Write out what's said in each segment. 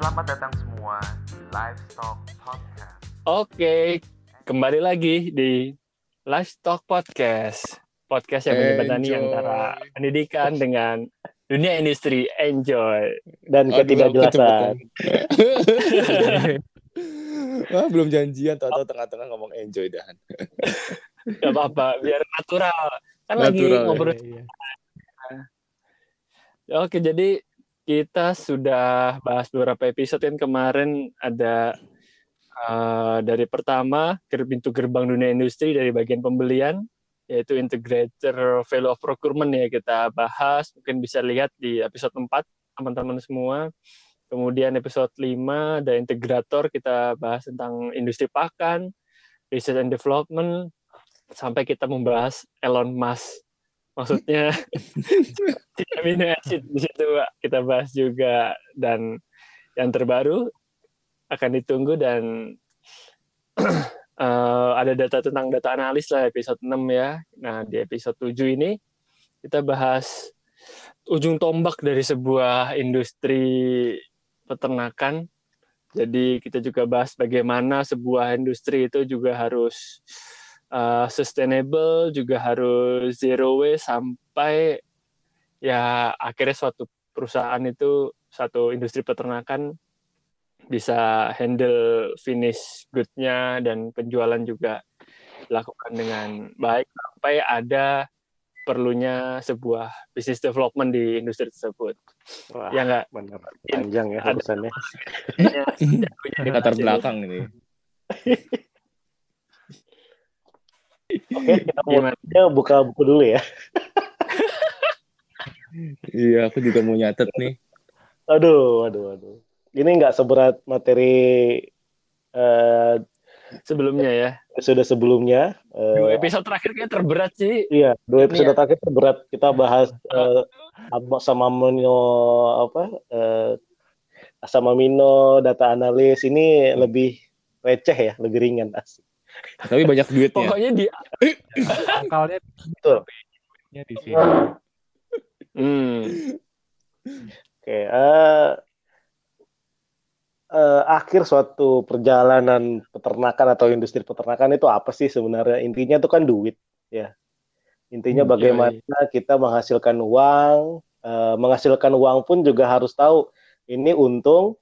Selamat datang semua di Livestock Podcast. Oke, kembali lagi di Livestock Podcast. Podcast yang menjembatani Enjoy. antara pendidikan dengan dunia industri. Enjoy. dan Aduh, ketidakjelasan. Wah, belum janjian, tahu-tahu tengah-tengah ngomong enjoy dan. Gak apa-apa, biar natural. Kan lagi Natural, ya. ngobrol. Oke, jadi kita sudah bahas beberapa episode yang kemarin ada eh, dari pertama pintu gerbang dunia industri dari bagian pembelian yaitu integrator value of procurement ya kita bahas. Mungkin bisa lihat di episode 4 teman-teman semua. Kemudian episode 5 ada integrator kita bahas tentang industri pakan research and development. Sampai kita membahas Elon Musk maksudnya amino acid di situ Pak. kita bahas juga dan yang terbaru akan ditunggu dan eh, ada data tentang data analis lah episode 6 ya. Nah, di episode 7 ini kita bahas ujung tombak dari sebuah industri peternakan. Jadi kita juga bahas bagaimana sebuah industri itu juga harus eh, sustainable, juga harus zero waste sampai ya akhirnya suatu perusahaan itu satu industri peternakan bisa handle finish good-nya dan penjualan juga dilakukan dengan baik sampai ada perlunya sebuah business development di industri tersebut. Wah, Ya enggak? benar. Panjang ya urusannya. Ini latar belakang ini. Oke, kita mulai buka buku dulu ya. Iya, aku juga mau nyatet nih. Aduh, aduh, aduh. Ini nggak seberat materi eh Sebelumnya ya. sudah sebelumnya. Eh, Dua episode terakhir kayak terberat sih. Iya, dua episode ya. terakhir itu berat. Kita bahas eh, apa sama amino apa eh, asam amino, data analis ini lebih receh ya, lebih ringan asik. Tapi banyak duitnya. Pokoknya di Akalnya Betul. duitnya di sini. hmm, Oke, eh eh, akhir suatu perjalanan peternakan atau industri peternakan itu apa sih sebenarnya? Intinya itu kan duit, ya. Intinya Hmm, bagaimana kita menghasilkan uang, eh, menghasilkan uang pun juga harus tahu ini untung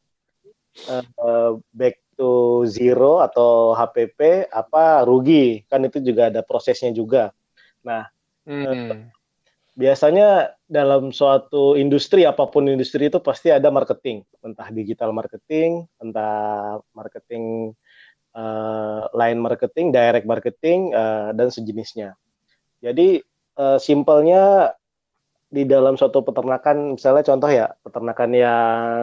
eh, back to zero atau HPP apa rugi, kan itu juga ada prosesnya juga. hmm, biasanya dalam suatu industri apa pun industri itu pasti ada marketing, entah digital marketing, entah marketing eh, line marketing, direct marketing eh, dan sejenisnya. Jadi eh, simpelnya di dalam suatu peternakan, misalnya contoh ya peternakan yang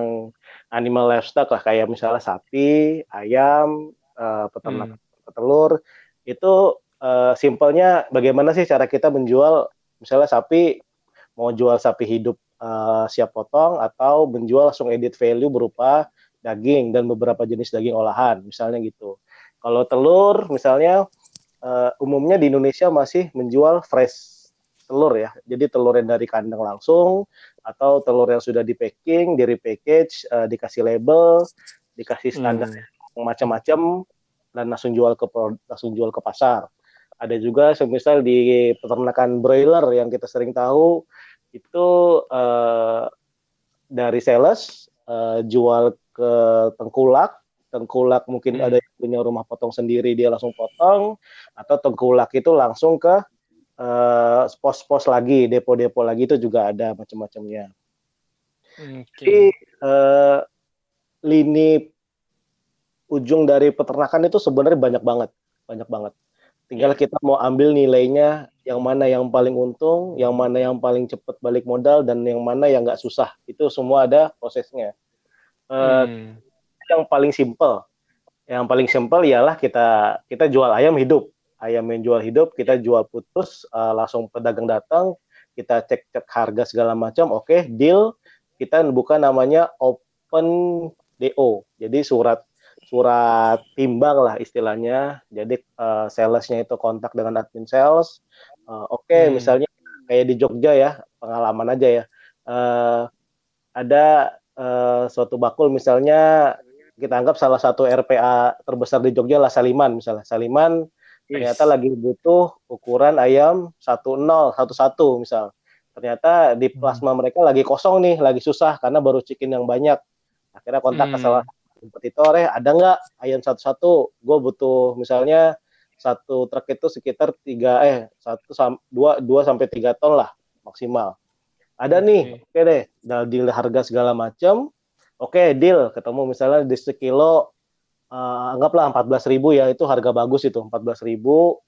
animal livestock lah kayak misalnya sapi, ayam, eh, peternakan telur itu eh, simpelnya bagaimana sih cara kita menjual misalnya sapi mau jual sapi hidup eh, siap potong atau menjual langsung edit value berupa daging dan beberapa jenis daging olahan misalnya gitu. Kalau telur misalnya eh, umumnya di Indonesia masih menjual fresh telur ya. Jadi telur yang dari kandang langsung atau telur yang sudah di packing, di repackage, eh, dikasih label, dikasih standar hmm. macam-macam dan langsung jual ke langsung jual ke pasar. Ada juga semisal di peternakan broiler yang kita sering tahu itu eh, dari sales eh, jual ke tengkulak, tengkulak mungkin Hmm. ada yang punya rumah potong sendiri dia langsung potong atau tengkulak itu langsung ke eh, pos-pos lagi, depo-depo lagi itu juga ada macam-macamnya. Oke. Jadi eh, lini ujung dari peternakan itu sebenarnya banyak banget, banyak banget. Tinggal kita mau ambil nilainya yang mana yang paling untung, yang mana yang paling cepat balik modal, dan yang mana yang nggak susah. Itu semua ada prosesnya. Eh, Hmm. Yang paling simpel, yang paling simpel ialah kita kita jual ayam hidup, ayam yang jual hidup kita jual putus, eh, langsung pedagang datang, kita cek cek harga segala macam, oke deal. Kita buka namanya open DO, jadi surat surat timbang lah istilahnya. Jadi eh, salesnya itu kontak dengan admin sales. Eh, Oke, Hmm. misalnya kayak di Jogja ya, pengalaman aja ya. Eh, ada eh, suatu bakul misalnya kita anggap salah satu RPA terbesar di Jogja lah Saliman misalnya. Saliman ternyata lagi butuh ukuran ayam 10 11 misal. Ternyata di plasma mereka lagi kosong nih, lagi susah karena baru chicken yang banyak. Akhirnya kontak ke Hmm. salah satu kompetitor, eh ada nggak ayam satu-satu? Gue butuh misalnya satu truk itu sekitar tiga eh satu dua dua sampai tiga ton lah maksimal. Ada nih, oke deh, udah deal harga segala macam. Oke, deal. Ketemu misalnya di sekilo eh, anggaplah 14.000 ya, itu harga bagus itu, 14.000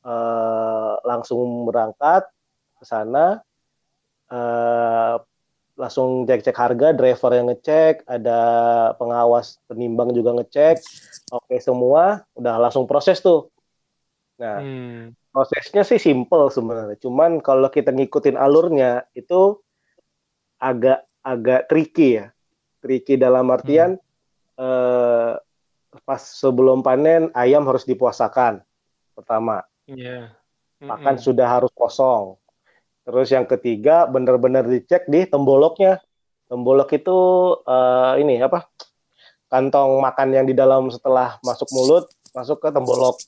eh langsung berangkat ke sana eh langsung cek-cek harga, driver yang ngecek, ada pengawas penimbang juga ngecek. Oke semua, udah langsung proses tuh. Nah, Hmm. prosesnya sih simple sebenarnya. Cuman kalau kita ngikutin alurnya itu agak agak tricky ya. Tricky dalam artian eh, pas sebelum panen ayam harus dipuasakan pertama. Iya. Pakan Mm-mm. sudah harus kosong. Terus yang ketiga benar-benar dicek di temboloknya. Tembolok itu eh, ini apa? Kantong makan yang di dalam setelah masuk mulut masuk ke tembolok.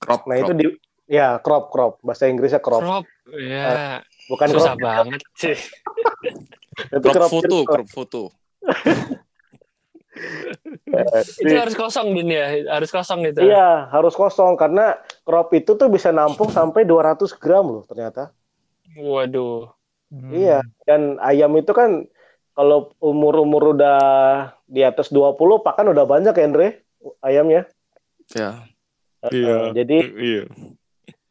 Crop, Nah, itu crop. di ya crop crop bahasa Inggrisnya crop. Crop. Ya. Bukan Susah crop. banget sih. Itu crop crop foto, crop foto. Itu harus kosong Din ya, harus kosong gitu. Iya, harus kosong karena crop itu tuh bisa nampung sampai 200 gram loh ternyata. Waduh. Hmm. Iya, dan ayam itu kan kalau umur-umur udah di atas 20 pakan udah banyak ya Andre ayamnya. Ya. Eh, jadi Iya.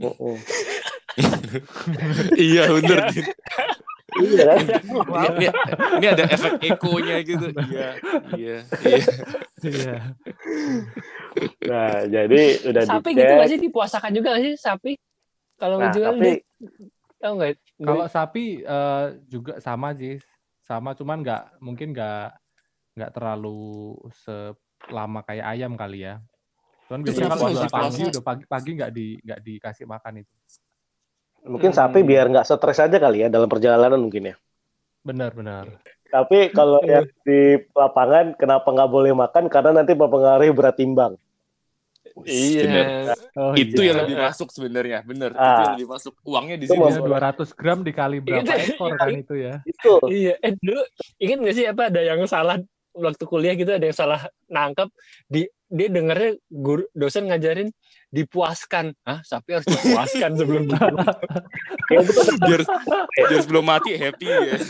mm-mm. iya bener. Iya kan? ini, ini, ini ada efek ekonya gitu. Iya. Iya. Iya. Iya. Nah, jadi udah Sapi dicek. gitu nggak sih dipuasakan juga nggak sih sapi? Kalau Nah, ngejual tapi dia tahu nggak? Kalau sapi eh, juga sama sih, sama cuman nggak mungkin nggak nggak terlalu selama kayak ayam kali ya. Cuman biasanya kalau udah pagi udah pagi pagi nggak di nggak dikasih makan itu. Mungkin Hmm. sapi biar nggak stres aja kali ya dalam perjalanan mungkin ya. Benar benar. Tapi kalau yang di lapangan kenapa nggak boleh makan karena nanti mempengaruhi berat timbang. Bener. Iya. Oh, Itu iya. yang lebih masuk sebenarnya, bener. Itu Ah. yang lebih masuk. Uangnya di Itu. Iya, 200 gram dikali berapa Itu- ekor kan itu ya. Itu Iya. Eh dulu ingat nggak sih apa ada yang salah waktu kuliah gitu ada yang salah nangkep di dia dengarnya guru dosen ngajarin dipuaskan. Hah, sapi harus dipuaskan sebelum dibunuh. ya itu kan biar biar sebelum mati happy ya.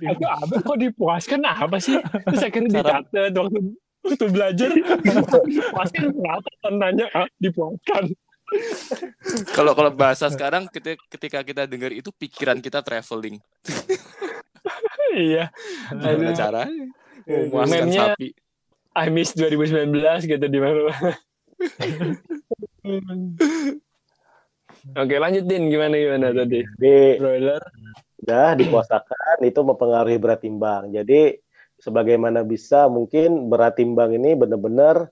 Itu apa kok dipuaskan apa sih? Terus akhirnya dicatat waktu waktu belajar dipuaskan berapa nanya ah, dipuaskan. Kalau kalau bahasa sekarang ketika, ketika kita dengar itu pikiran kita traveling. iya. Gimana Aduh. caranya? Memuaskan Meme-nya- sapi. I miss 2019 gitu di mana. Oke lanjutin gimana gimana tadi di broiler udah dipuasakan itu mempengaruhi berat timbang. Jadi sebagaimana bisa mungkin berat timbang ini benar-benar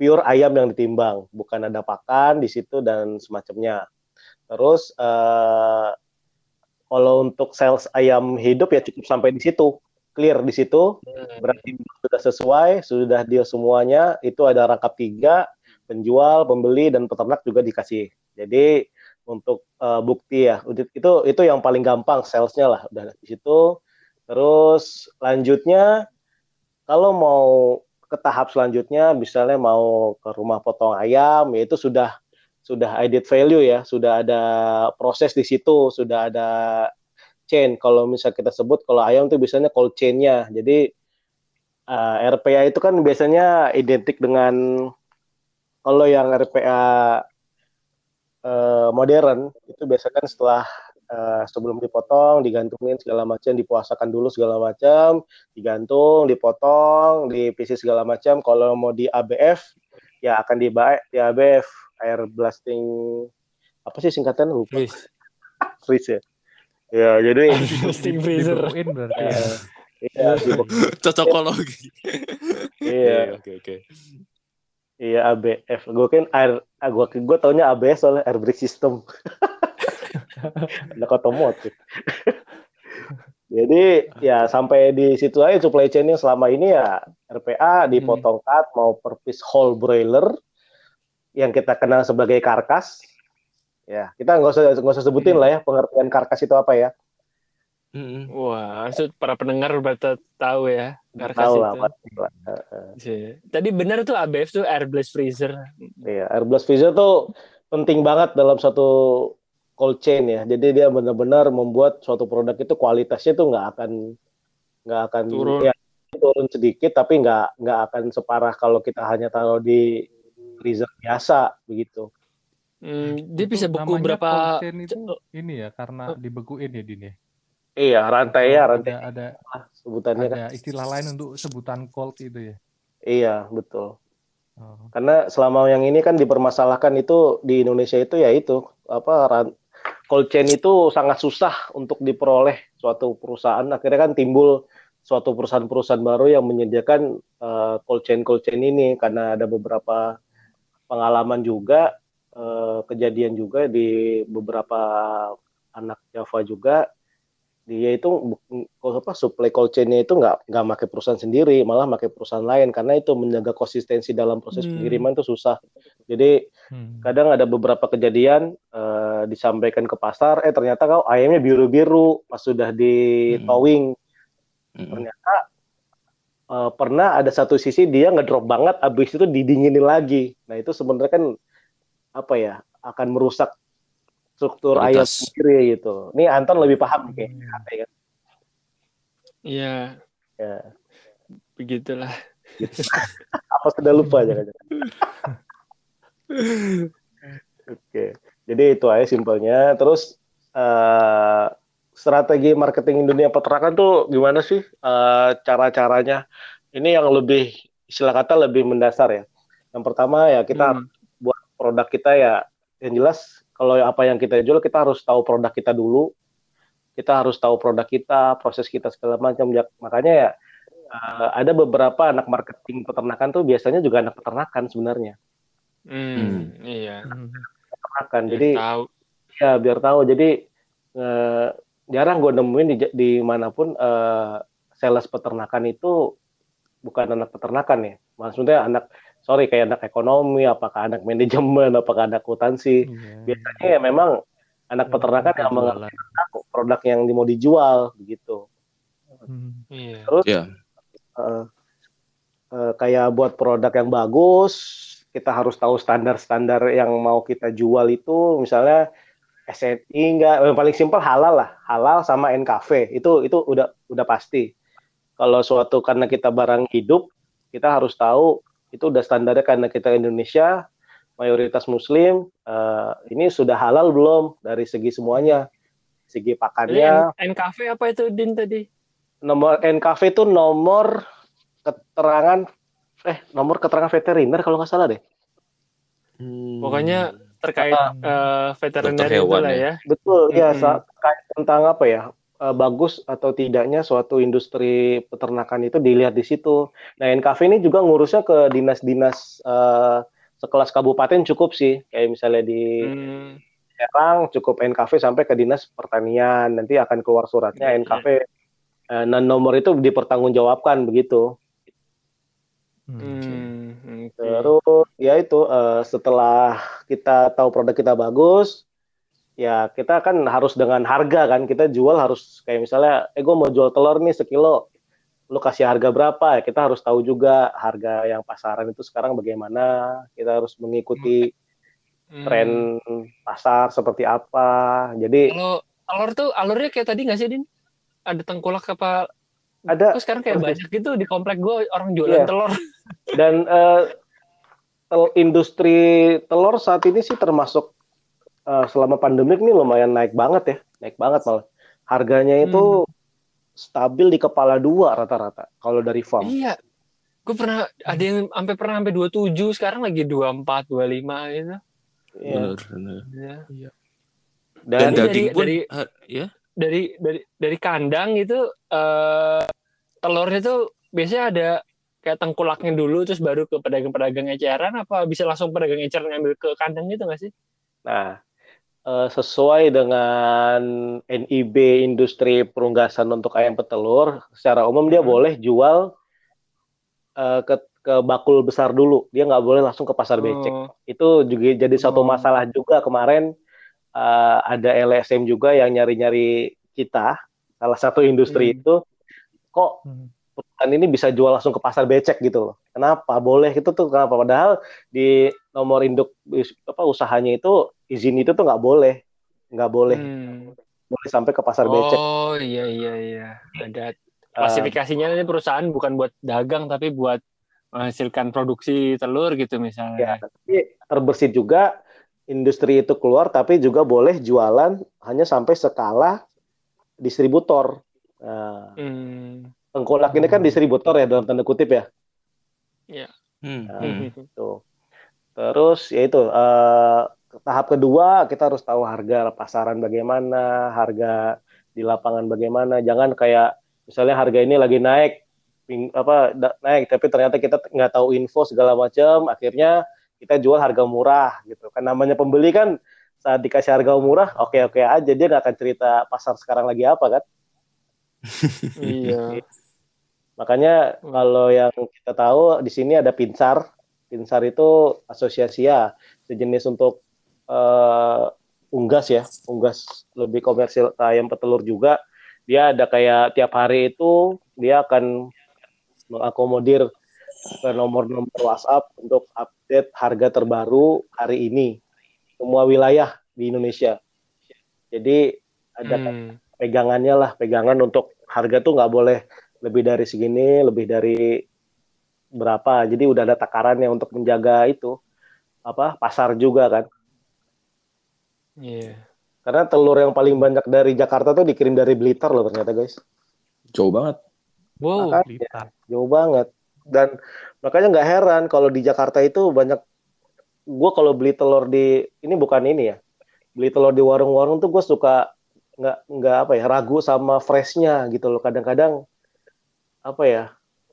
pure ayam yang ditimbang, bukan ada pakan di situ dan semacamnya. Terus eh, kalau untuk sales ayam hidup ya cukup sampai di situ, clear di situ, berat timbang sudah sesuai, sudah deal semuanya, itu ada rangkap tiga, penjual, pembeli dan peternak juga dikasih. Jadi untuk eh, bukti ya itu itu yang paling gampang salesnya lah. Udah di situ. Terus lanjutnya kalau mau ke tahap selanjutnya misalnya mau ke rumah potong ayam ya itu sudah sudah added value ya. Sudah ada proses di situ. Sudah ada chain. Kalau misal kita sebut kalau ayam itu biasanya cold chain-nya. Jadi eh, RPA itu kan biasanya identik dengan kalau yang RPA eh, modern itu biasanya kan setelah eh, sebelum dipotong digantungin segala macam dipuasakan dulu segala macam digantung dipotong dipisi segala macam. Kalau mau di ABF ya akan di di ABF air blasting apa sih singkatan lupa. Freeze. Freeze ya ya jadi steam freezer berarti ya. iya Cocokologi. iya Oke oke. iya ABF gue kan air ah, gue gue taunya ABS soalnya air brake system anak otomotif Jadi ya sampai di situ aja supply chain-nya selama ini ya RPA dipotong cut mau per piece whole broiler yang kita kenal sebagai karkas. Ya, kita nggak usah nggak usah sebutin lah ya pengertian karkas itu apa ya. Mm-mm. Wah, maksud para pendengar berarti tahu ya. Karkas Tahu lah pasti lah. Heeh. Iya. Tadi benar tuh ABF tuh air blast freezer. Iya, air blast freezer tuh penting banget dalam satu cold chain ya. Jadi dia benar-benar membuat suatu produk itu kualitasnya tuh nggak akan nggak akan Turun. ya turun sedikit tapi nggak nggak akan separah kalau kita hanya taruh di freezer biasa begitu. Hmm, dia bisa beku namanya berapa itu ini ya karena dibekuin ya Din ya. Iya, rantai ya, rantai Ada ada sebutannya kan. ada istilah lain untuk sebutan cold itu ya. Iya, betul. Oh. Karena selama yang ini kan dipermasalahkan itu di Indonesia itu ya itu apa cold chain itu sangat susah untuk diperoleh suatu perusahaan. Akhirnya kan timbul suatu perusahaan-perusahaan baru yang menyediakan eh, cold chain cold chain ini karena ada beberapa pengalaman juga eh, kejadian juga di beberapa anak Java juga dia itu apa supply cold chain-nya itu nggak nggak pakai perusahaan sendiri malah pakai perusahaan lain karena itu menjaga konsistensi dalam proses Hmm. pengiriman itu susah jadi Hmm. kadang ada beberapa kejadian eh, disampaikan ke pasar eh ternyata kau ayamnya biru biru pas sudah di Hmm. towing Mm-mm. ternyata eh, pernah ada satu sisi dia ngedrop banget abis itu didinginin lagi nah itu sebenarnya kan apa ya akan merusak struktur Kualitas. sendiri gitu ini Anton lebih paham nih kayaknya kan Iya, ya. begitulah. apa sudah lupa jangan Oke, jadi itu aja simpelnya. Terus eh, strategi marketing dunia peternakan tuh gimana sih eh, cara-caranya? Ini yang lebih istilah kata lebih mendasar ya. Yang pertama ya kita Hmm. Produk kita ya yang jelas kalau apa yang kita jual kita harus tahu produk kita dulu. Kita harus tahu produk kita, proses kita segala macam. Ya, Makanya ya eh, ada beberapa anak marketing peternakan tuh biasanya juga anak peternakan sebenarnya. Hmm, iya. Hmm. Peternakan. Biar Jadi tahu. Ya biar tahu. Jadi eh, jarang gue nemuin di, di mana pun eh, sales peternakan itu bukan anak peternakan ya. Maksudnya anak sorry kayak anak ekonomi, apakah anak manajemen, apakah anak akuntansi. Iya. Biasanya ya memang anak Yang peternakan yang mengerti produk yang mau dijual begitu. Hmm. Iya. Terus Iya. eh, eh, kayak buat produk yang bagus, kita harus tahu standar-standar yang mau kita jual itu, misalnya SNI enggak, yang paling simpel halal lah, halal sama NKV itu itu udah udah pasti. Kalau suatu karena kita barang hidup, kita harus tahu itu udah standarnya karena kita Indonesia mayoritas Muslim, eh, ini sudah halal belum dari segi semuanya, segi pakannya, N- NKV apa itu Din tadi? nomor NKV itu nomor keterangan eh nomor keterangan veteriner kalau nggak salah deh. Hmm. Pokoknya terkait Ah. eh, veteriner itu lah ya. ya. Betul ya Mm-mm. sa- terkait tentang apa ya eh, bagus atau tidaknya suatu industri peternakan itu dilihat di situ. Nah NKV ini juga ngurusnya ke dinas-dinas eh, sekelas kabupaten cukup sih kayak misalnya di Hmm, Serang cukup NKV sampai ke dinas pertanian nanti akan keluar suratnya Iya, NKV eh, dan nomor itu dipertanggungjawabkan begitu. Hmm. hmm, oke. Terus ya itu eh, setelah kita tahu produk kita bagus, ya kita kan harus dengan harga kan kita jual harus kayak misalnya, eh gue mau jual telur nih sekilo, lu kasih harga berapa? Ya kita harus tahu juga harga yang pasaran itu sekarang bagaimana. Kita harus mengikuti Hmm. tren pasar seperti apa. Jadi Kalau alur tuh alurnya kayak tadi nggak sih Din? Ada tengkulak apa? ada Kok sekarang kayak banyak gitu di komplek gue orang jualan Iya. telur. dan eh, tel- industri telur saat ini sih termasuk eh, selama pandemik ini lumayan naik banget ya naik banget malah harganya itu stabil di kepala dua rata-rata kalau dari farm Iya. Gue pernah ada yang sampai pernah sampai 27, sekarang lagi 24, 25 gitu. Iya. Benar, benar. Ya. Dan dan daging dari- pun dari- ha- ya. Dari dari dari kandang itu eh telurnya tuh biasanya ada kayak tengkulaknya dulu terus baru ke pedagang-pedagang eceran apa bisa langsung pedagang eceran ngambil ke kandang gitu nggak sih? nah eh, sesuai dengan NIB industri perunggasan untuk ayam petelur, secara umum dia Hmm. boleh jual eh, ke ke bakul besar dulu. Dia nggak boleh langsung ke pasar becek. Oh, Itu juga jadi satu Oh. masalah juga kemarin eh, ada LSM juga yang nyari-nyari kita, salah satu industri Hmm. itu kok Hmm. Perusahaan ini bisa jual langsung ke pasar becek gitu loh. Kenapa? Boleh itu tuh kenapa? Padahal di nomor induk apa usahanya itu izin itu tuh nggak boleh, nggak boleh, hmm. boleh sampai ke pasar becek. Oh iya iya iya. Ada Eh, klasifikasinya ini perusahaan bukan buat dagang tapi buat menghasilkan produksi telur gitu ya, misalnya. tapi terbersih juga industri itu keluar, tapi juga boleh jualan hanya sampai skala distributor. Nah, Hmm. Tengkolak ini kan distributor ya dalam tanda kutip ya. Hmm, Nah, hmm. Tuh. Terus ya itu eh, tahap kedua kita harus tahu harga pasaran bagaimana, harga di lapangan bagaimana. Jangan kayak misalnya harga ini lagi naik, ping- apa naik, tapi ternyata kita nggak tahu info segala macam. Akhirnya kita jual harga murah gitu. Kan namanya pembeli kan saat dikasih harga murah, oke oke aja dia nggak akan cerita pasar sekarang lagi apa kan. Iya. Makanya Hmm. kalau yang kita tahu di sini ada Pinsar. Pinsar itu asosiasi ya, sejenis untuk eh, unggas ya, unggas lebih komersil ayam petelur juga. Dia ada kayak tiap hari itu dia akan mengakomodir ke nomor-nomor WhatsApp untuk update harga terbaru hari ini semua wilayah di Indonesia. Jadi ada Hmm. pegangannya lah, pegangan untuk harga tuh nggak boleh lebih dari segini, lebih dari berapa. Jadi udah ada takarannya untuk menjaga itu apa pasar juga kan. Iya. Karena telur yang paling banyak dari Jakarta tuh dikirim dari Blitar loh ternyata guys. Jauh banget. Wow. Makanya Blitar. jauh banget. Dan makanya nggak heran kalau di Jakarta itu banyak. Gue kalau beli telur di ini bukan ini ya. Beli telur di warung-warung tuh gue suka nggak nggak apa ya ragu sama freshnya gitu loh. Kadang-kadang apa ya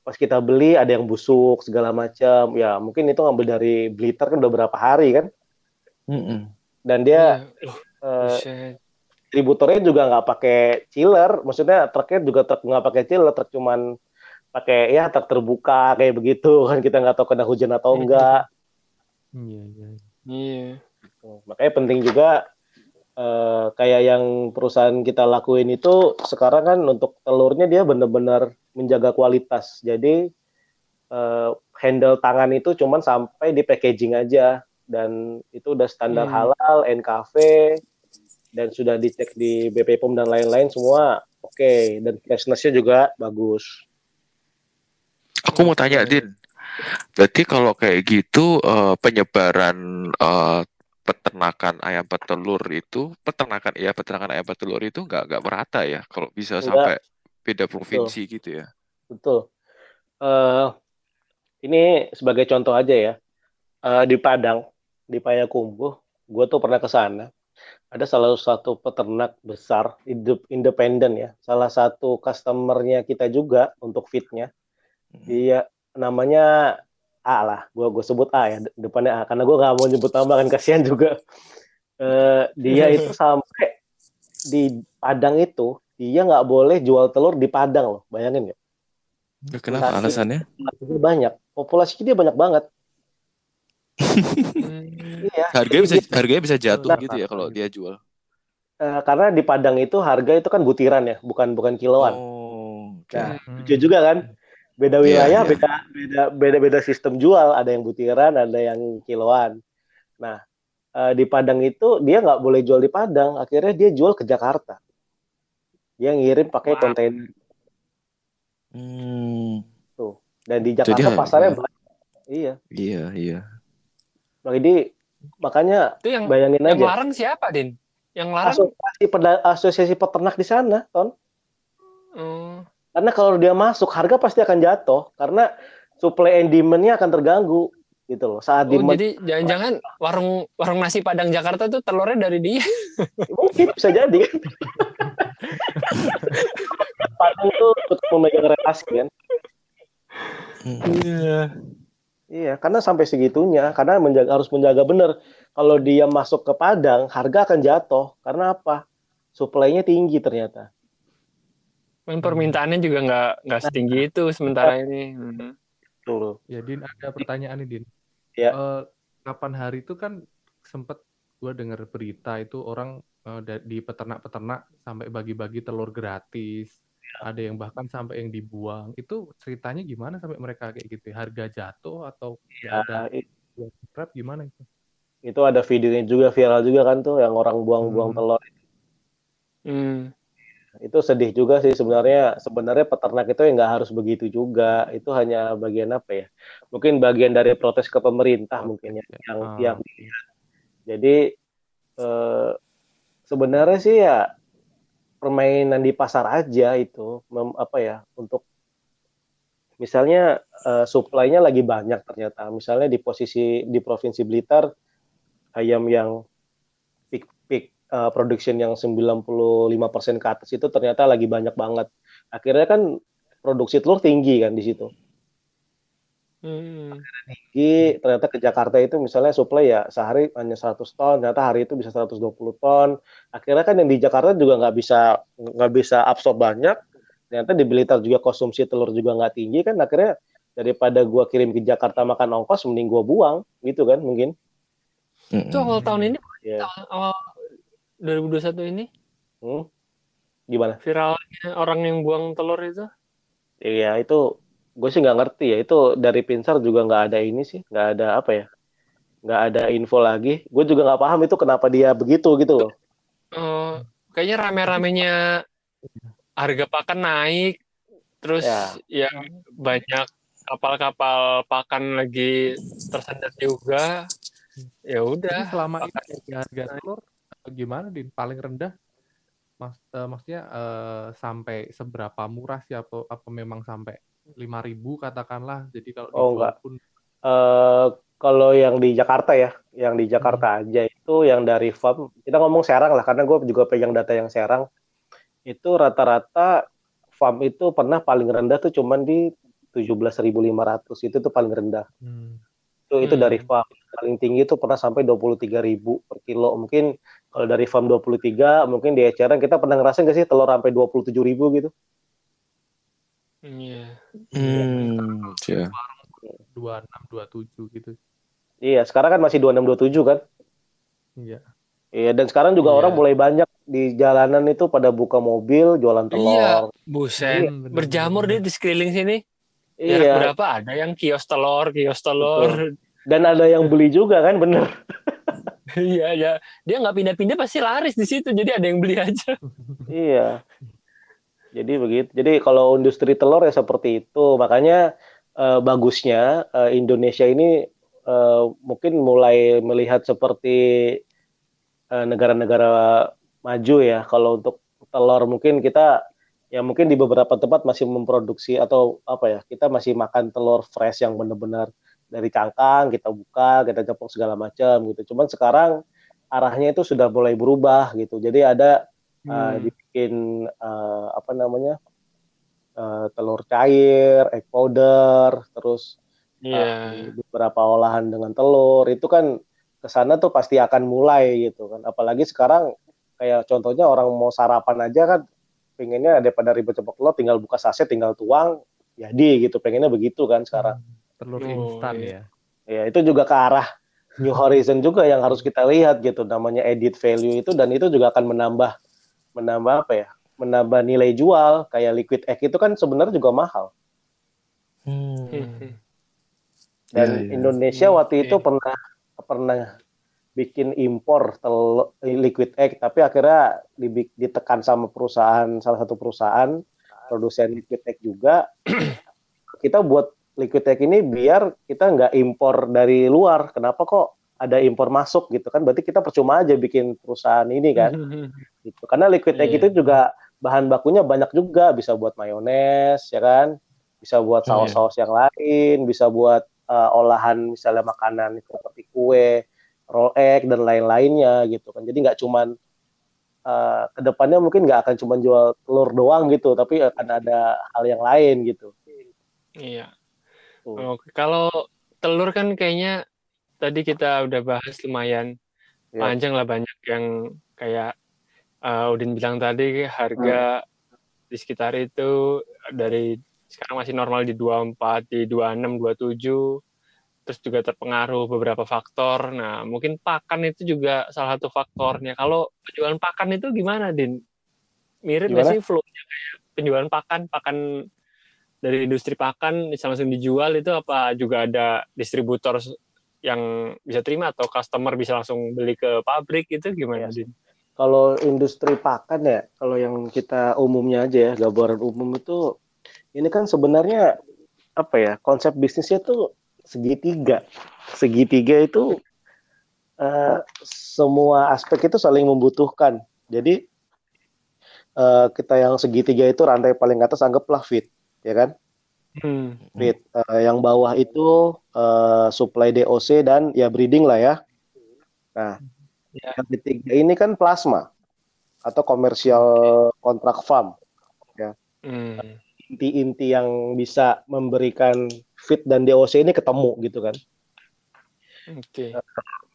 pas kita beli ada yang busuk segala macam. Ya mungkin itu ngambil dari Blitar kan udah berapa hari kan. Mm-mm. Dan dia Iya. eh, Buset. distributornya juga nggak pakai chiller, maksudnya truknya juga truk nggak pakai chiller, truk cuman pakai ya truk terbuka kayak begitu kan kita nggak tahu kena hujan atau enggak. Iya, iya. Iya. Makanya penting juga eh, kayak yang perusahaan kita lakuin itu sekarang kan untuk telurnya dia benar-benar menjaga kualitas. Jadi eh, handle tangan itu cuman sampai di packaging aja dan itu udah standar Hmm. halal, NKV dan sudah dicek di BP POM dan lain-lain semua oke dan freshness-nya juga bagus. Aku mau tanya. Din. Berarti kalau kayak gitu eh, penyebaran eh, peternakan ayam petelur itu, peternakan ya peternakan ayam petelur itu nggak nggak merata ya? Kalau bisa Enggak. sampai beda provinsi gitu ya? Betul. Eh ini sebagai contoh aja ya. Eh, di Padang, di Payakumbuh, gue tuh pernah ke sana. Ada salah satu peternak besar, hidup independen ya. Salah satu customernya kita juga untuk feednya. Dia namanya A lah, gue gue sebut A ya, depannya A. Karena gue nggak mau nyebut nama kan kasihan juga. Eh, dia itu sampai di Padang itu, dia nggak boleh jual telur di Padang loh, bayangin nggak? Ya, Kenapa Tapi- alasannya? Populasinya banyak, populasi dia banyak banget. Hmm. Iya. Harganya bisa harganya bisa jatuh Benar, gitu ya kalau dia jual. eh, karena di Padang itu harga itu kan butiran ya, bukan bukan kiloan. Oh, oke. Nah, Hmm. lucu juga kan? Beda Iya, wilayah, iya. beda beda beda beda sistem jual. Ada yang butiran, ada yang kiloan. Nah, eh, di Padang itu dia nggak boleh jual di Padang. Akhirnya dia jual ke Jakarta. Dia ngirim pakai Wah. kontainer. Hmm, Dan di Jakarta ha- pasarnya ya. banyak. Iya. iya iya. Jadi makanya Itu yang bayangin yang aja. larang siapa, Din? Yang larang? Asosiasi, peda- asosiasi peternak di sana, Ton. Oh. Karena kalau dia masuk, harga pasti akan jatuh. Karena supply and demand-nya akan terganggu. Gitu loh. Saat Oh, demand, jadi jangan-jangan warung warung nasi Padang Jakarta tuh telurnya dari dia. mungkin bisa jadi Padang tuh tetap memegang relasi kan. Iya. Iya, karena sampai segitunya, karena menjaga, harus menjaga benar. Kalau dia masuk ke Padang, harga akan jatuh. Karena apa? Supply-nya tinggi ternyata. Kan permintaannya juga nggak nggak setinggi itu sementara ini. Hmm. Tuh. Ya Din, ada pertanyaan nih Din. Ya. Eh, kapan hari itu kan sempet gue dengar berita itu orang da- di peternak-peternak sampai bagi-bagi telur gratis. Ada yang bahkan sampai yang dibuang. Itu ceritanya gimana sampai mereka kayak gitu? ya? Harga jatuh atau Ya, ada yang grab gimana itu? itu ada videonya juga viral juga kan tuh yang orang buang-buang Hmm. telur. Hmm. Itu sedih juga sih sebenarnya. Sebenarnya peternak itu ya nggak harus begitu juga. Itu hanya bagian apa ya? Mungkin bagian dari protes ke pemerintah mungkin ya yang Ah, yang Jadi eh, sebenarnya sih ya permainan di pasar aja itu mem- apa ya untuk misalnya eh, supply-nya lagi banyak ternyata. Misalnya di posisi di provinsi Blitar ayam yang peak peak eh, production yang 95% ke atas itu ternyata lagi banyak banget. Akhirnya kan produksi telur tinggi kan di situ. Hmm. tinggi ternyata ke Jakarta itu misalnya supply ya sehari hanya 100 ton ternyata hari itu bisa 120 ton akhirnya kan yang di Jakarta juga nggak bisa nggak bisa absorb banyak ternyata di Blitar juga konsumsi telur juga nggak tinggi kan akhirnya daripada gua kirim ke Jakarta makan ongkos mending gua buang gitu kan mungkin Itu awal tahun ini, ya awal 2021 ini Hmm? gimana viralnya orang yang buang telur itu. Iya itu gue sih nggak ngerti ya itu dari Pinsar juga nggak ada ini sih nggak ada apa ya nggak ada info lagi gue juga nggak paham itu kenapa dia begitu gitu loh Eh, kayaknya rame-ramenya harga pakan naik, terus Ya. ya banyak kapal-kapal pakan lagi tersendat juga. Ya udah. selama ini harga telur eh, gimana Din? Paling rendah? Mas, eh, maksudnya eh, sampai seberapa murah sih atau apa memang sampai 5000 katakanlah. Jadi kalau Oh, enggak. pun Eh, kalau yang di Jakarta ya yang di Jakarta aja itu yang dari farm kita ngomong Serang lah karena gue juga pegang data yang Serang itu rata-rata farm itu pernah paling rendah tuh cuman di 17.500 itu tuh paling rendah Hmm. itu itu Hmm. dari farm paling tinggi itu pernah sampai 23.000 per kilo mungkin kalau dari farm 23 mungkin di eceran kita pernah ngerasain nggak sih telur sampai 27.000 gitu Iya. Hmm, ya. 26 27 gitu. iya sekarang kan masih 26 27 kan Iya. iya dan sekarang juga Iya. orang mulai banyak di jalanan itu pada buka mobil jualan telur Iya. Buset, Hmm, bener, berjamur deh di sekeliling sini. Jarak iya berapa ada yang kios telur, kios telur. dan ada yang beli juga kan bener Iya, ya. Dia nggak pindah-pindah pasti laris di situ. Jadi ada yang beli aja. iya jadi begitu. Jadi kalau industri telur ya seperti itu. Makanya eh, bagusnya eh, Indonesia ini eh, mungkin mulai melihat seperti eh, negara-negara maju ya. Kalau untuk telur mungkin kita ya mungkin di beberapa tempat masih memproduksi atau apa ya kita masih makan telur fresh yang benar-benar dari cangkang kita buka kita cepok segala macam gitu. Cuman sekarang arahnya itu sudah mulai berubah gitu. Jadi ada uh, Hmm. dibikin uh, apa namanya uh, telur cair, egg powder, terus Iya. uh, beberapa olahan dengan telur itu kan ke sana tuh pasti akan mulai gitu kan. Apalagi sekarang kayak contohnya orang mau sarapan aja kan pengennya daripada ribet cepet telur tinggal buka saset tinggal tuang jadi gitu pengennya begitu kan sekarang. Telur Oh, instan ya. Ya itu juga ke arah New Horizon juga yang harus kita lihat gitu namanya edit value itu dan itu juga akan menambah menambah apa ya menambah nilai jual kayak liquid egg itu kan sebenarnya juga mahal Hmm. Hmm. dan Iya, iya. Indonesia Hmm, waktu itu iya. pernah pernah bikin impor tel liquid egg tapi akhirnya dibik- ditekan sama perusahaan salah satu perusahaan produsen liquid egg juga kita buat liquid egg ini biar kita nggak impor dari luar kenapa kok ada impor masuk gitu kan berarti kita percuma aja bikin perusahaan ini kan gitu. Karena liquid egg Iya. itu juga bahan bakunya banyak juga, bisa buat mayones, ya kan? Bisa buat Iya. saus-saus yang lain, bisa buat uh, olahan misalnya makanan seperti kue, roll egg dan lain-lainnya gitu kan. Jadi nggak cuman uh, ke depannya mungkin nggak akan cuma jual telur doang gitu, tapi akan ada hal yang lain gitu. Iya. Tuh. Oke, kalau telur kan kayaknya tadi kita udah bahas lumayan Ya. panjang lah banyak yang kayak uh, Udin bilang tadi harga di sekitar itu dari sekarang masih normal di 24, di 26, 27 terus juga terpengaruh beberapa faktor. Nah, mungkin pakan itu juga salah satu faktornya. Kalau penjualan pakan itu gimana, Din? Mirip nggak sih flow-nya kayak penjualan pakan, pakan dari industri pakan bisa langsung dijual itu apa juga ada distributor yang bisa terima atau customer bisa langsung beli ke pabrik itu gimana, Iya. Din? Kalau industri pakan ya, kalau yang kita umumnya aja ya, gambaran umum itu, ini kan sebenarnya apa ya, konsep bisnisnya tuh segitiga. Segitiga itu eh, semua aspek itu saling membutuhkan. Jadi eh, kita yang segitiga itu rantai paling atas anggaplah feed, ya kan? Hmm. Eh, yang bawah itu eh, supply DOC dan ya breeding lah ya. Nah, Ya. yang ketiga ini kan plasma atau komersial kontrak farm. Hmm. Inti-inti yang bisa memberikan feed dan DOC ini ketemu gitu kan. Oke.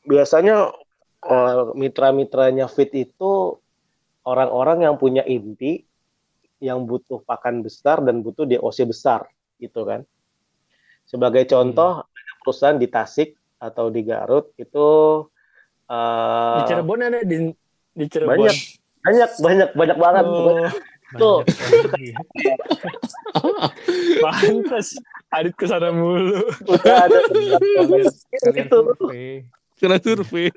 Biasanya eh, mitra-mitranya feed itu orang-orang yang punya inti yang butuh pakan besar dan butuh DOC besar gitu kan. Sebagai contoh ada perusahaan di Tasik atau di Garut itu eh, Di Cirebon ada di di Cirebon. banyak banyak banyak banyak banget Oh, Tuh. Pantes. Adit ke sana mulu. udah ada itu. Kena survei.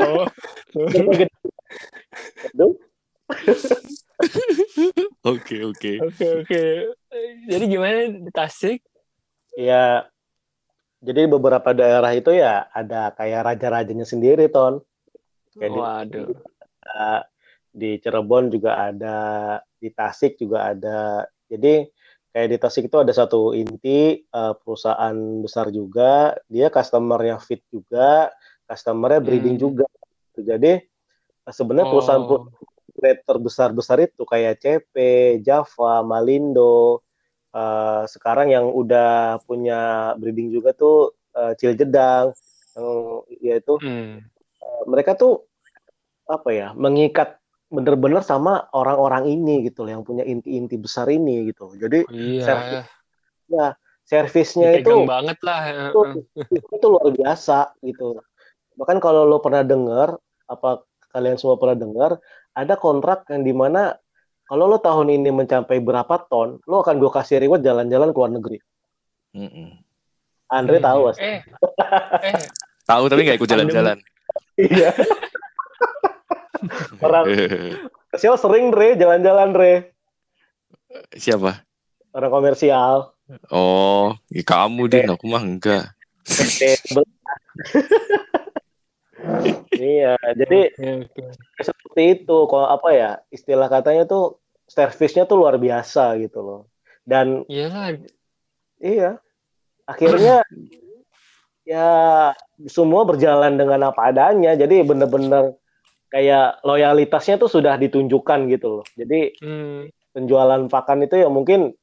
Oh. Oke oke. Oke oke. Jadi gimana di Tasik? ya jadi beberapa daerah itu ya ada kayak raja-rajanya sendiri ton kayak di, Waduh. ada- di Cirebon juga ada di Tasik juga ada jadi kayak di Tasik itu ada satu inti eh, perusahaan besar juga dia customernya fit juga customernya breeding Hmm. juga jadi eh, sebenarnya perusahaan Oh. Grade terbesar-besar itu kayak CP, Java, Malindo, eh, sekarang yang udah punya breeding juga tuh eh, Ciljedang, yang yaitu Hmm. eh, mereka tuh apa ya mengikat bener-bener sama orang-orang ini gitu loh yang punya inti-inti besar ini gitu. Jadi Iya. Servis. ya servisnya itu Dipegang banget lah. itu, itu luar biasa gitu. Bahkan kalau lo pernah dengar, apa kalian semua pernah dengar, ada kontrak yang di mana kalau lo tahun ini mencapai berapa ton, lo akan gue kasih reward jalan-jalan ke luar negeri. Mm-mm. Andre Hmm. tahu pasti. Eh. Eh. Tahu tapi nggak ikut jalan-jalan. Iya. Orang komersial sering Re jalan-jalan Re. Siapa? Orang komersial. Oh, ya kamu din, aku mah enggak. iya, jadi Oke, oke. seperti itu. Kalau apa ya istilah katanya tuh servisnya tuh luar biasa gitu loh. Dan Iyalah. Iya. Akhirnya ya semua berjalan dengan apa adanya. Jadi bener-bener kayak loyalitasnya tuh sudah ditunjukkan gitu loh. Jadi Hmm. penjualan pakan itu ya mungkin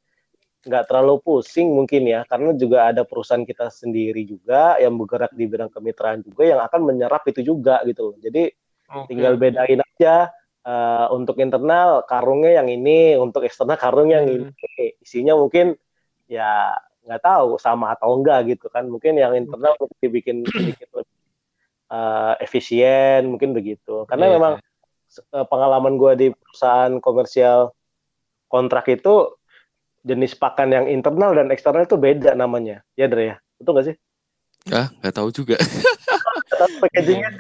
nggak terlalu pusing mungkin ya karena juga ada perusahaan kita sendiri juga yang bergerak di bidang kemitraan juga yang akan menyerap itu juga gitu loh. Jadi Oke. tinggal bedain aja eh, untuk internal karungnya yang ini, untuk eksternal karungnya yang Hmm. ini. Isinya mungkin ya nggak tahu sama atau enggak gitu kan. Mungkin yang internal mungkin dibikin sedikit lebih eh, efisien, mungkin begitu. Karena Iya. memang eh, pengalaman gue di perusahaan komersial kontrak itu jenis pakan yang internal dan eksternal itu beda namanya. Ya, Dre ya? Betul nggak sih? Ah, nggak tahu juga. Tapi packagingnya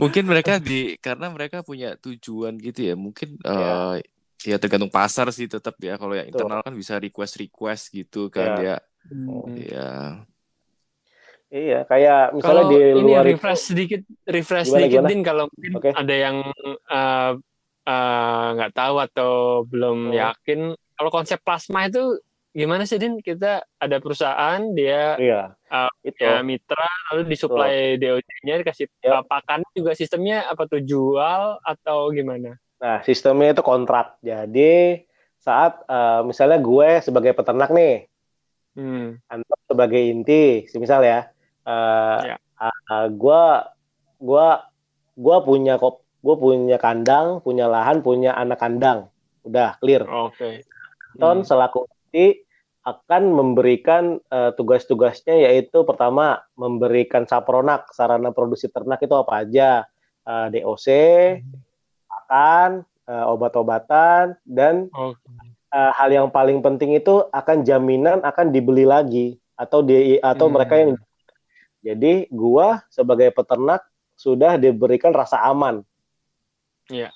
Mungkin mereka di karena mereka punya tujuan gitu ya. Mungkin eh ya tergantung pasar sih tetap ya. Kalau yang internal kan bisa request-request gitu kan Iya. ya. Hmm. Ya. iya, kayak misalnya Kalau di ini luar itu refresh sedikit, refresh Gimana, sedikit gimana? Din kalau mungkin Oke. ada yang eh, eh, nggak tahu atau belum Hmm. yakin. Kalau konsep plasma itu gimana sih Din? Kita ada perusahaan dia iya, Eh, itu. ya mitra lalu disuplai DOC-nya dikasih Ya. eh, pakan juga sistemnya apa tuh jual atau gimana? Nah, sistemnya itu kontrak. Jadi saat eh, misalnya gue sebagai peternak nih, Hmm. Anton sebagai inti, semisal ya, eh Ya. uh, gua gua gua punya kop gua punya kandang, punya lahan, punya anak kandang. Udah clear. Oke. Anton Hmm. selaku inti akan memberikan eh, tugas-tugasnya yaitu pertama memberikan sapronak sarana produksi ternak itu apa aja Eh, DOC, pakan, eh, obat-obatan dan Oke. eh, hal yang paling penting itu akan jaminan akan dibeli lagi atau di atau Hmm. mereka yang jadi gua sebagai peternak sudah diberikan rasa aman. Iya.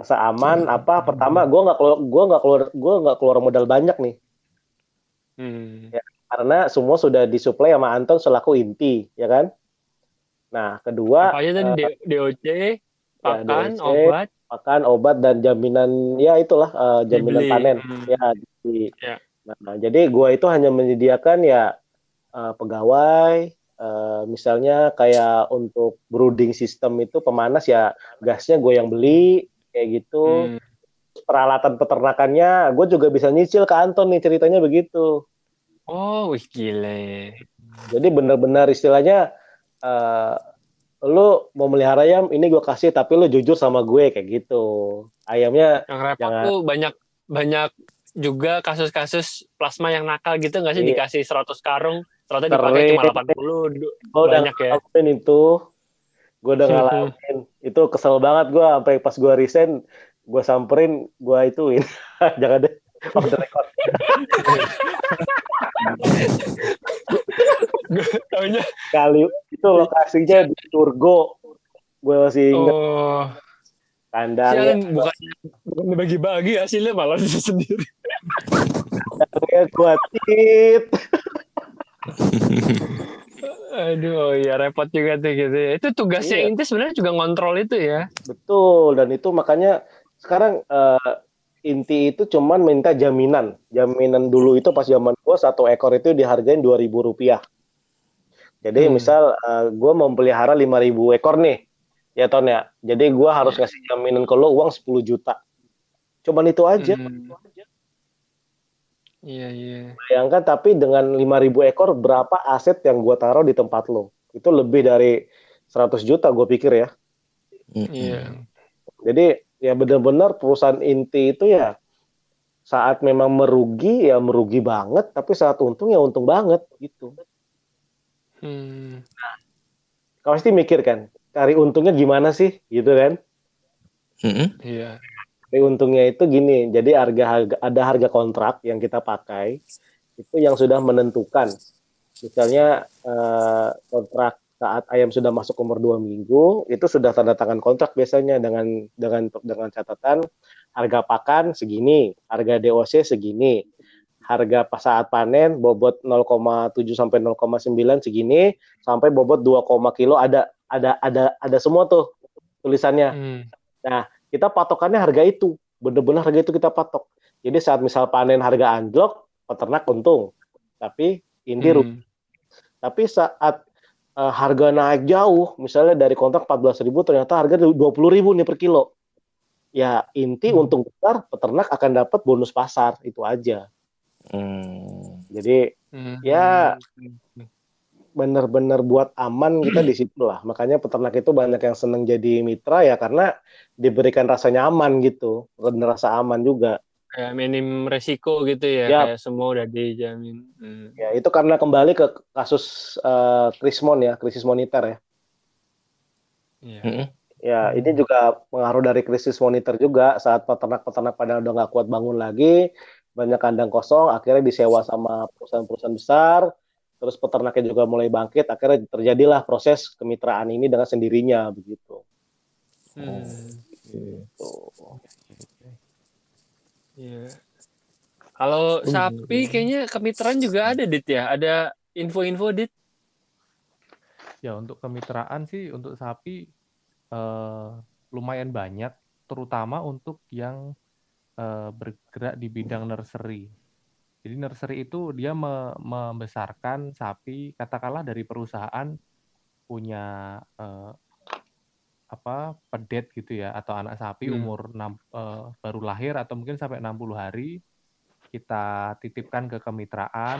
Rasa aman apa? Pertama gua nggak keluar gua nggak keluar gua nggak keluar modal banyak nih Hmm. karena semua sudah disuplai sama Anton selaku inti, ya kan? Nah, kedua Apa aja tadi D- DOC, pakan, DOC, obat, pakan, obat dan jaminan ya itulah eh, jaminan Dibeli. panen. Hmm. Ya, di- Ya. Nah, jadi gua itu hanya menyediakan ya eh, pegawai eh, misalnya kayak untuk brooding system itu pemanas ya gasnya gue yang beli kayak gitu. Hmm. Peralatan peternakannya gue juga bisa nyicil ke Anton nih ceritanya begitu. Oh, wih gile. Jadi benar-benar istilahnya eh lu mau melihara ayam ini gue kasih tapi lu jujur sama gue kayak gitu. Ayamnya Yang repot Jangan. tuh banyak banyak juga kasus-kasus plasma yang nakal gitu nggak sih Iya. dikasih 100 karung ternyata dipakai cuma 80 Du- gue udah ya ngalamin itu. Gue udah ngalamin. itu kesel banget gue sampai pas gue resign gue samperin gue ituin. Jangan deh. Off the record. taunya Kali itu lokasinya di Turgo. Gue masih inget oh kandangnya. sialan bukan bukan bagi-bagi hasilnya malah bisa sendiri Kandangnya gue tit. aduh iya repot juga tuh gitu ya. itu tugasnya Iya. inti sebenarnya juga ngontrol itu ya Betul, dan itu makanya sekarang eh, inti itu cuman minta jaminan. Jaminan dulu itu pas zaman gua satu ekor itu dihargain 2000 rupiah. Jadi Hmm. misal eh, gua mau pelihara 5000 ekor nih, ya Ton ya. Jadi gua harus Iya. kasih jaminan ke lo uang 10 juta. Cuman itu aja. Hmm. Iya iya Bayangkan tapi dengan 5000 ekor berapa aset yang gua taruh di tempat lo? Itu lebih dari 100 juta gue pikir ya. iya Jadi ya benar-benar perusahaan inti itu ya saat memang merugi ya merugi banget, tapi saat untung ya untung banget gitu. hmm. Kau pasti mikir kan, cari untungnya gimana sih gitu kan? Iya Cari untungnya itu gini, jadi harga, harga ada harga kontrak yang kita pakai itu yang sudah menentukan. Misalnya eh, kontrak saat ayam sudah masuk umur dua minggu, itu sudah tanda tangan kontrak biasanya dengan dengan dengan catatan harga pakan segini, harga DOC segini, harga pas saat panen bobot 0,7 sampai 0,9 segini, sampai bobot 2, kilo ada ada ada ada semua tuh tulisannya Hmm. Kita patokannya harga itu benar-benar harga itu kita patok jadi saat misal panen harga anjlok peternak untung tapi inti rugi Hmm. tapi saat eh, harga naik jauh misalnya dari kontrak 14.000 ternyata harga 20.000 nih per kilo ya inti Hmm. untung besar peternak akan dapat bonus pasar itu aja Hmm. jadi Hmm. Ya. Benar-benar buat aman kita di situ lah makanya peternak itu banyak yang seneng jadi mitra ya karena diberikan rasa nyaman gitu dan rasa aman juga kayak minim resiko gitu ya Yap. kayak semua udah dijamin Hmm. Ya, itu karena kembali ke kasus eh, Krismon ya, krisis moneter ya. Iya. Mm-mm. Ya, ini juga pengaruh dari krisis moneter juga saat peternak-peternak pada udah nggak kuat bangun lagi, banyak kandang kosong, akhirnya disewa sama perusahaan-perusahaan besar, terus peternaknya juga mulai bangkit, akhirnya terjadilah proses kemitraan ini dengan sendirinya begitu. Hmm. Tuh. Iya. Kalau sapi kayaknya kemitraan juga ada dit ya ada info-info dit Ya untuk kemitraan sih untuk sapi eh, lumayan banyak, terutama untuk yang eh, bergerak di bidang nursery. Jadi nursery itu dia me- membesarkan sapi, katakanlah dari perusahaan punya eh, apa pedet gitu ya, atau anak sapi Hmm. umur enam- eh, baru lahir atau mungkin sampai 60 hari kita titipkan ke kemitraan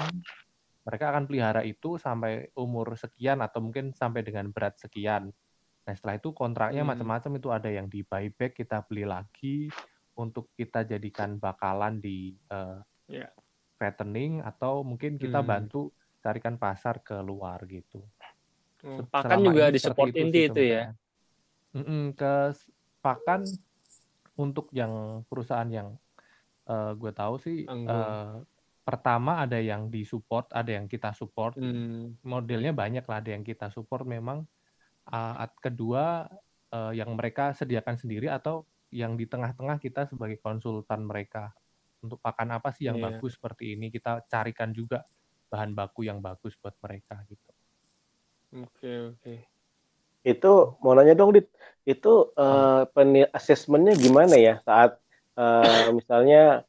mereka akan pelihara itu sampai umur sekian atau mungkin sampai dengan berat sekian. Nah setelah itu kontraknya Hmm. macam-macam itu ada yang di buyback kita beli lagi untuk kita jadikan bakalan di eh, Ya. Fattening atau mungkin kita Hmm. bantu carikan pasar ke luar gitu. Hmm, Pakan selama juga di support itu inti itu ya. kemitraan. Mm-mm, ke pakan untuk yang perusahaan yang eh, gue tahu sih Anggun. eh, pertama ada yang di support, ada yang kita support. Hmm. Modelnya banyak lah, ada yang kita support memang. At- kedua eh, yang mereka sediakan sendiri atau yang di tengah-tengah kita sebagai konsultan mereka untuk pakan apa sih yang Iya. bagus seperti ini kita carikan juga bahan baku yang bagus buat mereka gitu. Oke, oke. Itu mau nanya dong, Dit. Itu eh peni- assessment-nya gimana ya saat eh, misalnya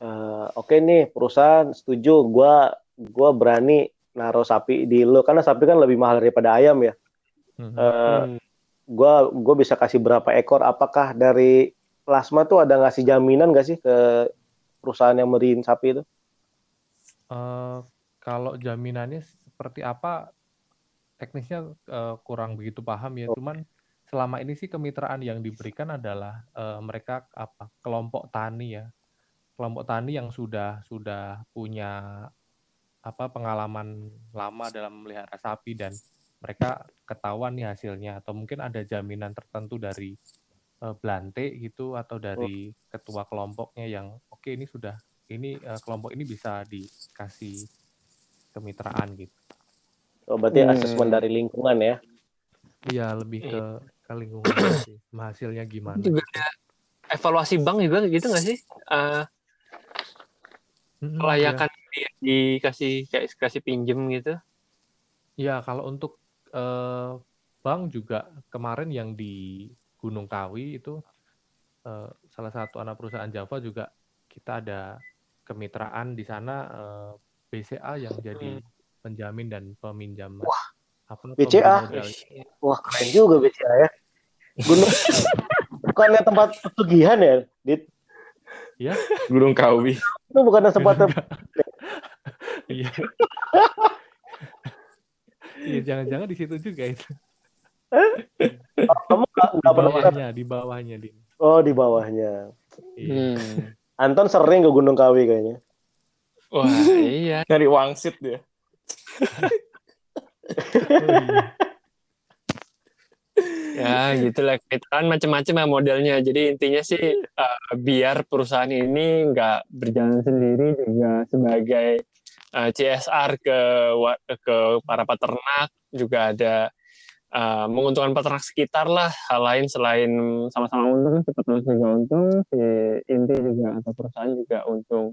eh, oke nih perusahaan setuju, gua gua berani naruh sapi di lo karena sapi kan lebih mahal daripada ayam ya. Eh, Hmm. gua gua bisa kasih berapa ekor? Apakah dari plasma tuh ada ngasih jaminan gak sih ke perusahaan yang beriin sapi itu? Eh, kalau jaminannya seperti apa teknisnya eh, kurang begitu paham ya. Cuman selama ini sih kemitraan yang diberikan adalah eh, mereka apa kelompok tani ya, kelompok tani yang sudah sudah punya apa pengalaman lama dalam memelihara sapi dan mereka ketahuan nih hasilnya atau mungkin ada jaminan tertentu dari eh, Blante gitu atau dari ketua kelompoknya yang oke ini sudah ini eh, kelompok ini bisa dikasih kemitraan gitu. Oh, berarti Hmm. asesmen dari lingkungan ya. Iya lebih ke ke lingkungan sih. Hasilnya gimana? Juga ada evaluasi bank juga gitu nggak sih? Eh, Mm-mm, kelayakan di- dikasih kayak kasih pinjem gitu. Ya, kalau untuk eh, bank juga kemarin yang di Gunung Kawi itu eh, salah satu anak perusahaan Java juga kita ada kemitraan di sana eh, BCA yang jadi penjamin dan peminjam apa pemberi BCA? Wah, keren juga BCA ya. Gunung bukannya tempat pesugihan ya, Dit? Gunung Kawi. Itu bukannya tempat Iya. Iya, jangan-jangan di situ juga itu. Kamu nggak pernah bawahnya, di bawahnya, Din. Oh, di bawahnya. Iya. Hmm. Anton sering ke Gunung Kawi kayaknya. Wah, iya. Nyari wangsit dia. Oh, iya. Ya, gitulah. Kita kan macam-macam ya modelnya. Jadi intinya sih eh, biar perusahaan ini nggak berjalan sendiri juga sebagai eh, CSR ke ke para peternak juga ada eh, menguntungkan peternak sekitar lah. Hal lain selain sama-sama untung, si peternak juga untung, si inti juga atau perusahaan juga untung.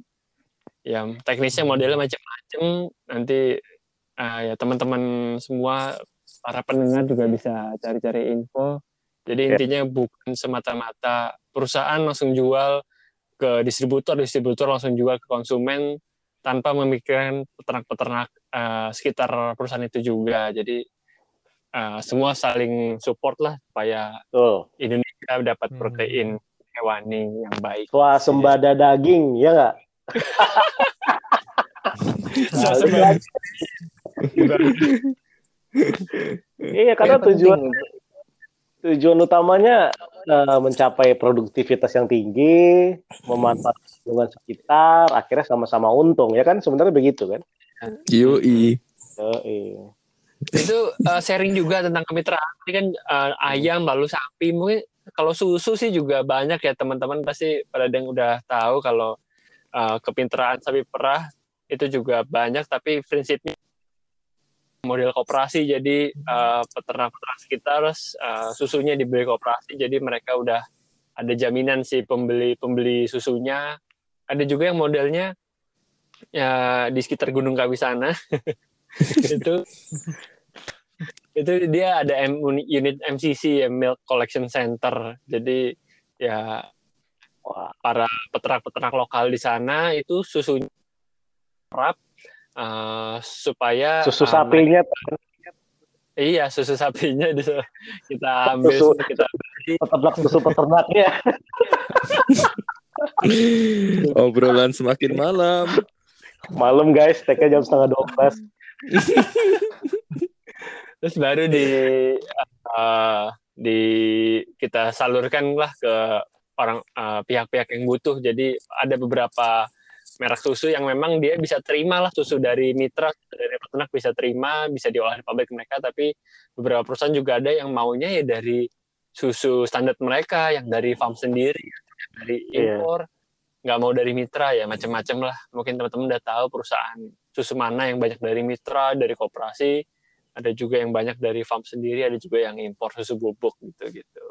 Ya, teknisnya modelnya macam-macam. Nanti eh, ya teman-teman semua para pendengar juga bisa cari-cari info. Jadi Ya. intinya bukan semata-mata perusahaan langsung jual ke distributor, distributor langsung jual ke konsumen tanpa memikirkan peternak-peternak eh, sekitar perusahaan itu juga. Jadi eh, semua saling support lah supaya Tuh, Indonesia dapat Hmm. protein hewani yang baik. swasembada daging, ya nggak? Lagi. Iya, karena tujuan tujuan utamanya eh, mencapai produktivitas yang tinggi, memanfaatkan lingkungan sekitar, akhirnya sama-sama untung, ya kan? Sebenarnya begitu kan? Yoi. Yoi. Itu uh, sharing juga tentang kemitraan. Ini kan uh, ayam lalu sapi. Mungkin kalau susu sih juga banyak ya teman-teman pasti pada yang udah tahu kalau uh, kemitraan sapi perah itu juga banyak. Tapi prinsipnya model koperasi jadi uh, peternak-peternak sekitar uh, susunya dibeli koperasi jadi mereka udah ada jaminan si pembeli pembeli susunya. Ada juga yang modelnya ya di sekitar Gunung Kawi sana. Itu itu dia ada M- unit MCC ya Milk Collection Center jadi ya para peternak-peternak lokal di sana itu susunya rap eh, supaya Susu eh, sapinya iya susu sapinya bisa kita ambil Susu. kita peternak susu peternaknya. Obrolan semakin malam. Malam guys, take-nya jam setengah 12. Terus baru di eh, di kita salurkan lah ke orang eh, pihak-pihak yang butuh. Jadi ada beberapa merek susu yang memang dia bisa terima lah susu dari mitra dari peternak bisa terima bisa diolah di pabrik mereka tapi beberapa perusahaan juga ada yang maunya ya dari susu standar mereka yang dari farm sendiri yang dari Iya. impor nggak mau dari mitra ya macam-macam lah mungkin teman-teman udah tahu perusahaan susu mana yang banyak dari mitra dari koperasi ada juga yang banyak dari farm sendiri ada juga yang impor susu bubuk gitu gitu.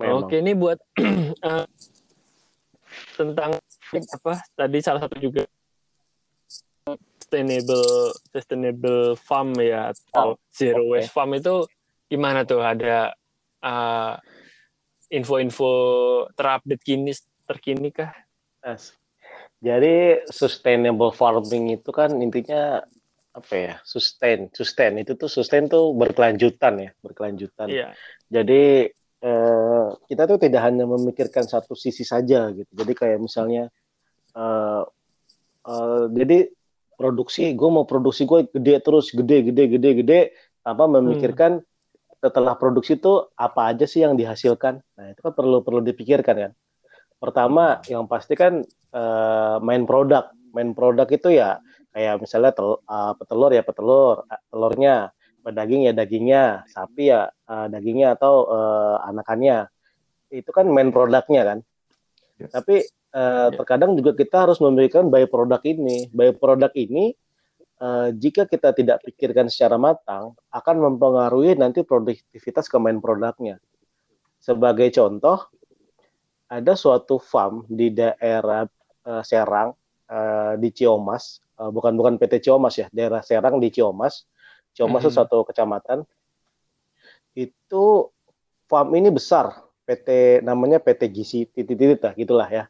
Memang. Oke, ini buat eh, tentang apa? Tadi salah satu juga sustainable sustainable farm ya atau zero oke. waste farm itu gimana tuh? Ada eh, info-info terupdate kini terkini kah? Yes. Jadi sustainable farming itu kan intinya apa ya? Sustain, sustain itu tuh sustain tuh berkelanjutan ya, berkelanjutan. Iya. Jadi eh, kita tuh tidak hanya memikirkan satu sisi saja gitu. Jadi kayak misalnya, eh, eh, jadi produksi, gue mau produksi gue gede terus, gede, gede, gede, gede, tanpa memikirkan setelah produksi itu apa aja sih yang dihasilkan. Nah itu kan perlu perlu dipikirkan kan. Pertama yang pasti kan eh, main produk, main produk itu ya kayak misalnya tel, eh, petelur ya petelur, eh, telurnya daging ya dagingnya, sapi ya eh, dagingnya atau eh, anakannya. Itu kan main produknya kan. Yes. Tapi eh, terkadang juga kita harus memberikan by produk ini. By produk ini eh, jika kita tidak pikirkan secara matang akan mempengaruhi nanti produktivitas ke main produknya. Sebagai contoh, ada suatu farm di daerah eh, Serang eh, di Ciomas, eh, bukan bukan PT Ciomas ya, daerah Serang di Ciomas. Ciomas itu Mhm. suatu kecamatan. Itu farm ini besar, PT namanya PT Gizi titik-titik lah, gitulah ya.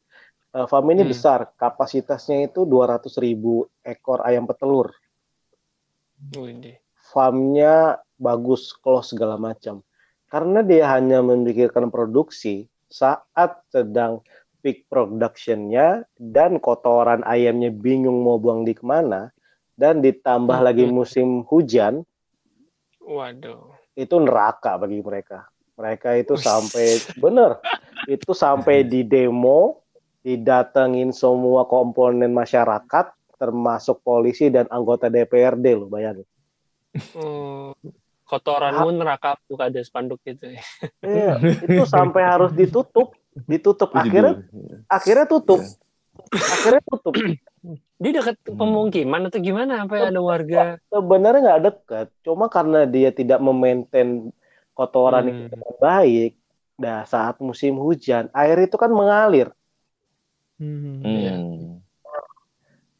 Eh, farm ini Hmm. besar, kapasitasnya itu 200 ribu ekor ayam petelur. Farmnya bagus, close segala macam. Karena dia hanya memikirkan produksi saat sedang peak productionnya dan kotoran ayamnya bingung mau buang di ke mana dan ditambah Hmm. lagi musim hujan Waduh. itu neraka bagi mereka. Mereka itu Wih. sampai bener itu sampai di demo didatengin semua komponen masyarakat termasuk polisi dan anggota DPRD loh bayangin. Hmm, kotoranmu neraka buka ada spanduk gitu ya. Iya, itu sampai harus ditutup, ditutup Itu akhirnya judul. akhirnya tutup. Akhirnya tutup. Di dekat Hmm. pemukiman atau gimana sampai ada warga Sebenarnya nggak dekat, cuma karena dia tidak memaintain kotoran itu Hmm. dengan baik. Nah, saat musim hujan, air itu kan mengalir. Hmm. Hmm.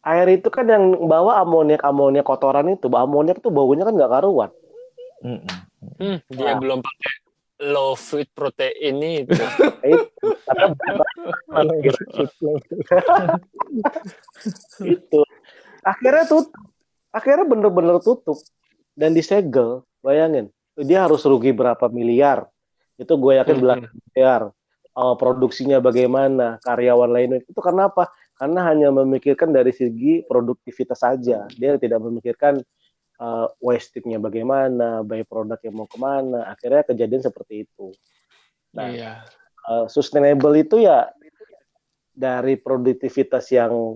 Air itu kan yang bawa amoniak amoniak kotoran itu, amoniak itu baunya kan nggak karuan. Mm-mm. Hmm, dia Nah. belum pakai low food protein ini itu. Itu. Akhirnya tutup akhirnya bener-bener tutup dan disegel bayangin. Dia harus rugi berapa miliar? Itu gue yakin Hmm. belasan miliar. Oh, produksinya bagaimana karyawan lainnya. Itu karena apa karena hanya memikirkan dari segi produktivitas saja. Dia tidak memikirkan uh, wastage-nya bagaimana by produk yang mau ke mana akhirnya kejadian seperti itu. Nah, Iya. uh, sustainable itu ya dari produktivitas yang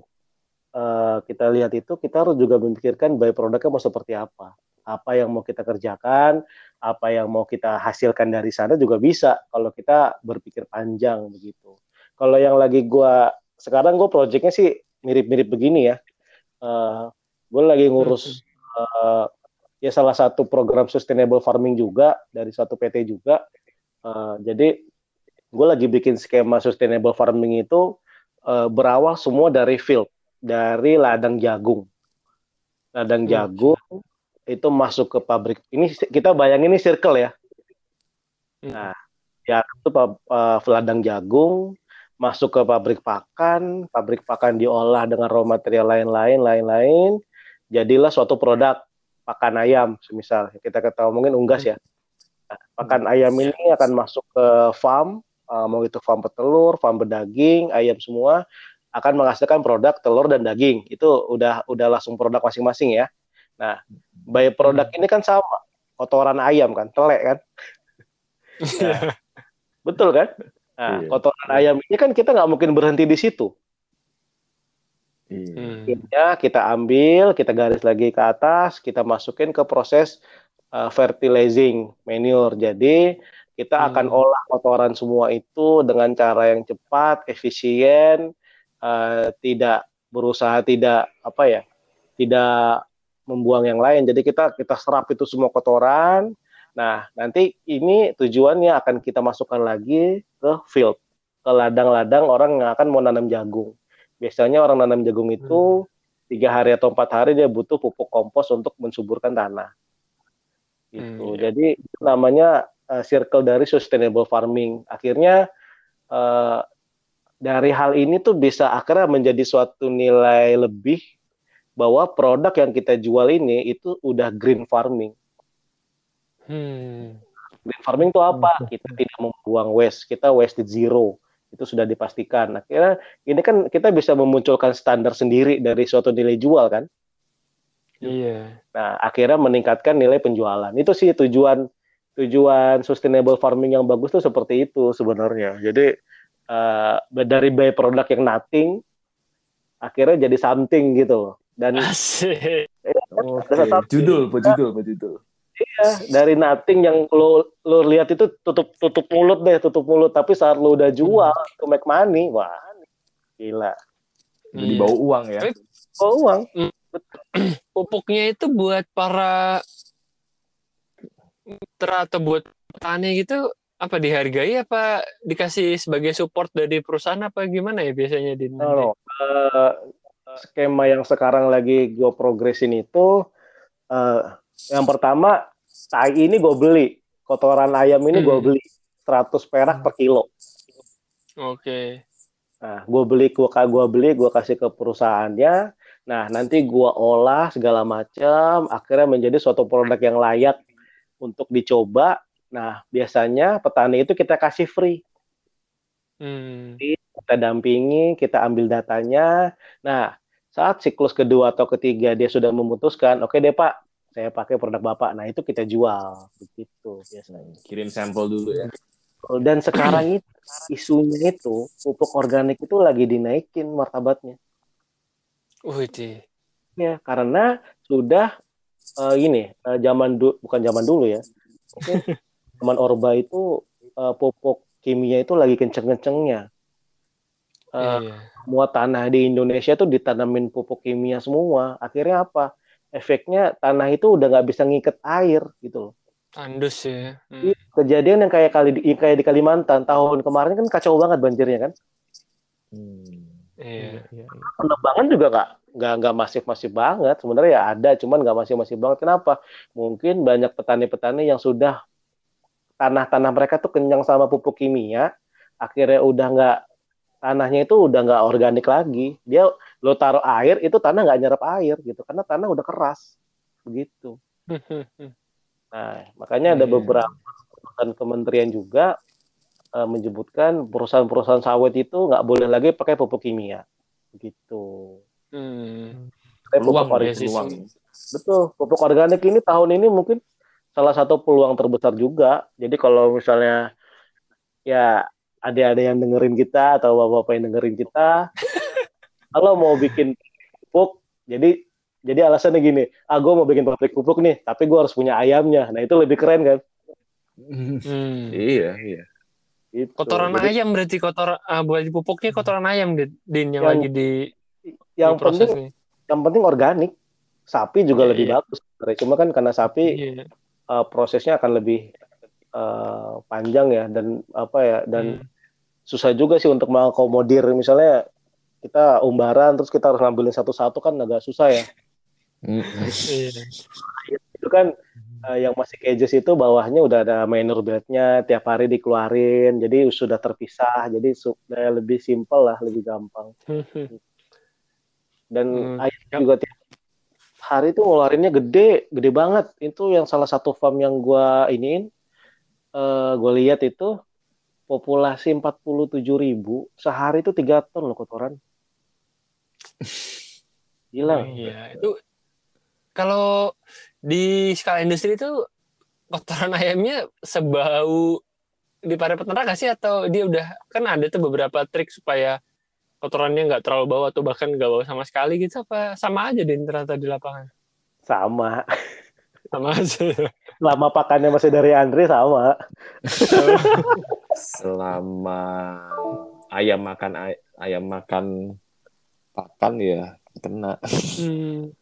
uh, kita lihat itu kita harus juga memikirkan by produknya mau seperti apa. Apa yang mau kita kerjakan apa yang mau kita hasilkan dari sana juga bisa kalau kita berpikir panjang begitu. Kalau yang lagi gua sekarang gue proyeknya sih mirip-mirip begini ya. Uh, gue lagi ngurus uh, ya salah satu program sustainable farming juga dari satu PT juga Uh, jadi gue lagi bikin skema sustainable farming itu uh, berawal semua dari field, dari ladang jagung. Ladang Hmm. jagung itu masuk ke pabrik. Ini kita bayangin ini circle ya. Hmm. Nah, ya itu uh, ladang jagung masuk ke pabrik pakan, pabrik pakan diolah dengan raw material lain-lain, lain-lain, jadilah suatu produk pakan ayam, semisal kita ketahui mungkin unggas ya. Nah, pakan ayam ini akan masuk ke farm, uh, mau itu farm petelur, farm bedaging, ayam semua, akan menghasilkan produk telur dan daging. Itu udah udah langsung produk masing-masing ya. Nah, by produk ini kan sama, kotoran ayam kan, telek kan. Nah, betul kan? Nah, Iya. kotoran ayam ini kan kita nggak mungkin berhenti di situ. Hmm. Kita ambil, kita garis lagi ke atas, kita masukin ke proses uh, fertilizing manure. Jadi kita akan Hmm. olah kotoran semua itu dengan cara yang cepat, efisien, uh, tidak berusaha tidak apa ya, tidak membuang yang lain. Jadi kita kita serap itu semua kotoran. Nah, nanti ini tujuannya akan kita masukkan lagi ke field, ke ladang-ladang orang yang akan mau nanam jagung. Biasanya orang nanam jagung itu tiga hari atau empat hari dia butuh pupuk kompos untuk mensuburkan tanah. Gitu. Hmm. Jadi itu namanya uh, circle dari sustainable farming. Akhirnya uh, dari hal ini tuh bisa akhirnya menjadi suatu nilai lebih bahwa produk yang kita jual ini itu udah green farming. Hmm. Green farming itu apa? Kita tidak membuang waste, kita waste zero. Itu sudah dipastikan. Akhirnya ini kan kita bisa memunculkan standar sendiri dari suatu nilai jual kan. Iya. Nah, akhirnya meningkatkan nilai penjualan. Itu sih tujuan tujuan sustainable farming yang bagus tuh seperti itu sebenarnya. Jadi eh, dari by produk yang nothing akhirnya jadi something gitu loh. Dan Asik. Oke. Ada satu- Judul, pejudul, pejudul. dari nothing yang lo lo lihat itu tutup tutup mulut deh, tutup mulut. Tapi saat lo udah jual to make money, wah gila. Jadi Iya. bau uang ya. Oh uang. Pupuknya itu buat para mitra atau buat petani gitu apa dihargai apa dikasih sebagai support dari perusahaan apa gimana ya biasanya di No, no. Eh, skema yang sekarang lagi gue progresin itu eh, yang pertama tai ini gue beli kotoran ayam ini gue Hmm. beli 100 perak per kilo Oke. nah gue beli gue gua beli gue kasih ke perusahaannya nah nanti gue olah segala macam akhirnya menjadi suatu produk yang layak untuk dicoba nah biasanya petani itu kita kasih free Hmm. kita dampingi, kita ambil datanya. Nah, saat siklus kedua atau ketiga dia sudah memutuskan, oke deh Pak, saya pakai produk Bapak. Nah, itu kita jual begitu biasanya. Kirim sampel dulu ya. Dan sekarang itu isunya itu pupuk organik itu lagi dinaikin martabatnya. Wih, di. Ya, karena sudah eh, ini eh, zaman du- bukan zaman dulu ya. Mungkin zaman Orba itu eh, pupuk kimia itu lagi kenceng-kencengnya. Eh, Iya. semua tanah di Indonesia tuh ditanamin pupuk kimia semua. Akhirnya apa? Efeknya tanah itu udah nggak bisa ngiket air gitu loh. Tandus ya. Hmm. Iya, Kejadian yang kayak kali di, kayak di Kalimantan tahun kemarin kan kacau banget banjirnya kan. Hmm. Iya. iya, iya. Penebangan juga nggak nggak nggak masif-masif banget. Sebenarnya ya ada, cuman nggak masif-masif banget. Kenapa? Mungkin banyak petani-petani yang sudah tanah-tanah mereka tuh kenyang sama pupuk kimia, akhirnya udah nggak tanahnya itu udah nggak organik lagi. Dia lo taruh air itu tanah nggak nyerap air gitu, karena tanah udah keras begitu. Nah, makanya ada Iya. beberapa perusahaan kementerian juga eh, menyebutkan perusahaan-perusahaan sawit itu nggak boleh lagi pakai pupuk kimia, gitu. Hmm. Pupuk Peluang ya, organik. peluang. Betul, pupuk organik ini tahun ini mungkin salah satu peluang terbesar juga. Jadi kalau misalnya ya ada-ada yang dengerin kita atau bapak-bapak yang dengerin kita, kalau mau bikin pupuk, jadi jadi alasannya gini, ah gue mau bikin pabrik pupuk nih, tapi gue harus punya ayamnya. Nah itu lebih keren kan? Hmm. Iya, iya. Gitu. Kotoran Jadi ayam berarti kotor ah, buat pupuknya kotoran ayam Din, Din, yang, Yang- lagi di, yang di proses penting nih. yang penting organik. Sapi juga Iya, lebih iya. bagus. sebenarnya. Cuma kan karena sapi Iya. eh, prosesnya akan lebih eh, panjang ya dan apa ya dan Hmm. susah juga sih untuk mengakomodir misalnya kita umbaran terus kita harus ngambilin satu-satu kan agak susah ya Iya. itu kan eh, yang masih cages itu bawahnya udah ada minor bednya tiap hari dikeluarin jadi sudah terpisah jadi sudah lebih simpel lah lebih gampang dan Hmm. Yap. juga tiap hari itu ngeluarinnya gede gede banget itu yang salah satu farm yang gua iniin eh gue lihat itu populasi 47.000 ribu sehari itu tiga ton loh kotoran Hilang. Iya, itu kalau di skala industri itu kotoran ayamnya sebau di para peternak sih atau dia udah kan ada tuh beberapa trik supaya kotorannya nggak terlalu bau atau bahkan nggak bau sama sekali gitu apa sama aja deh ternyata di lapangan Sama. sama aja Selama pakannya masih dari Andre sama. Selama ayam makan ay- ayam makan pakan ya kena. Hmm.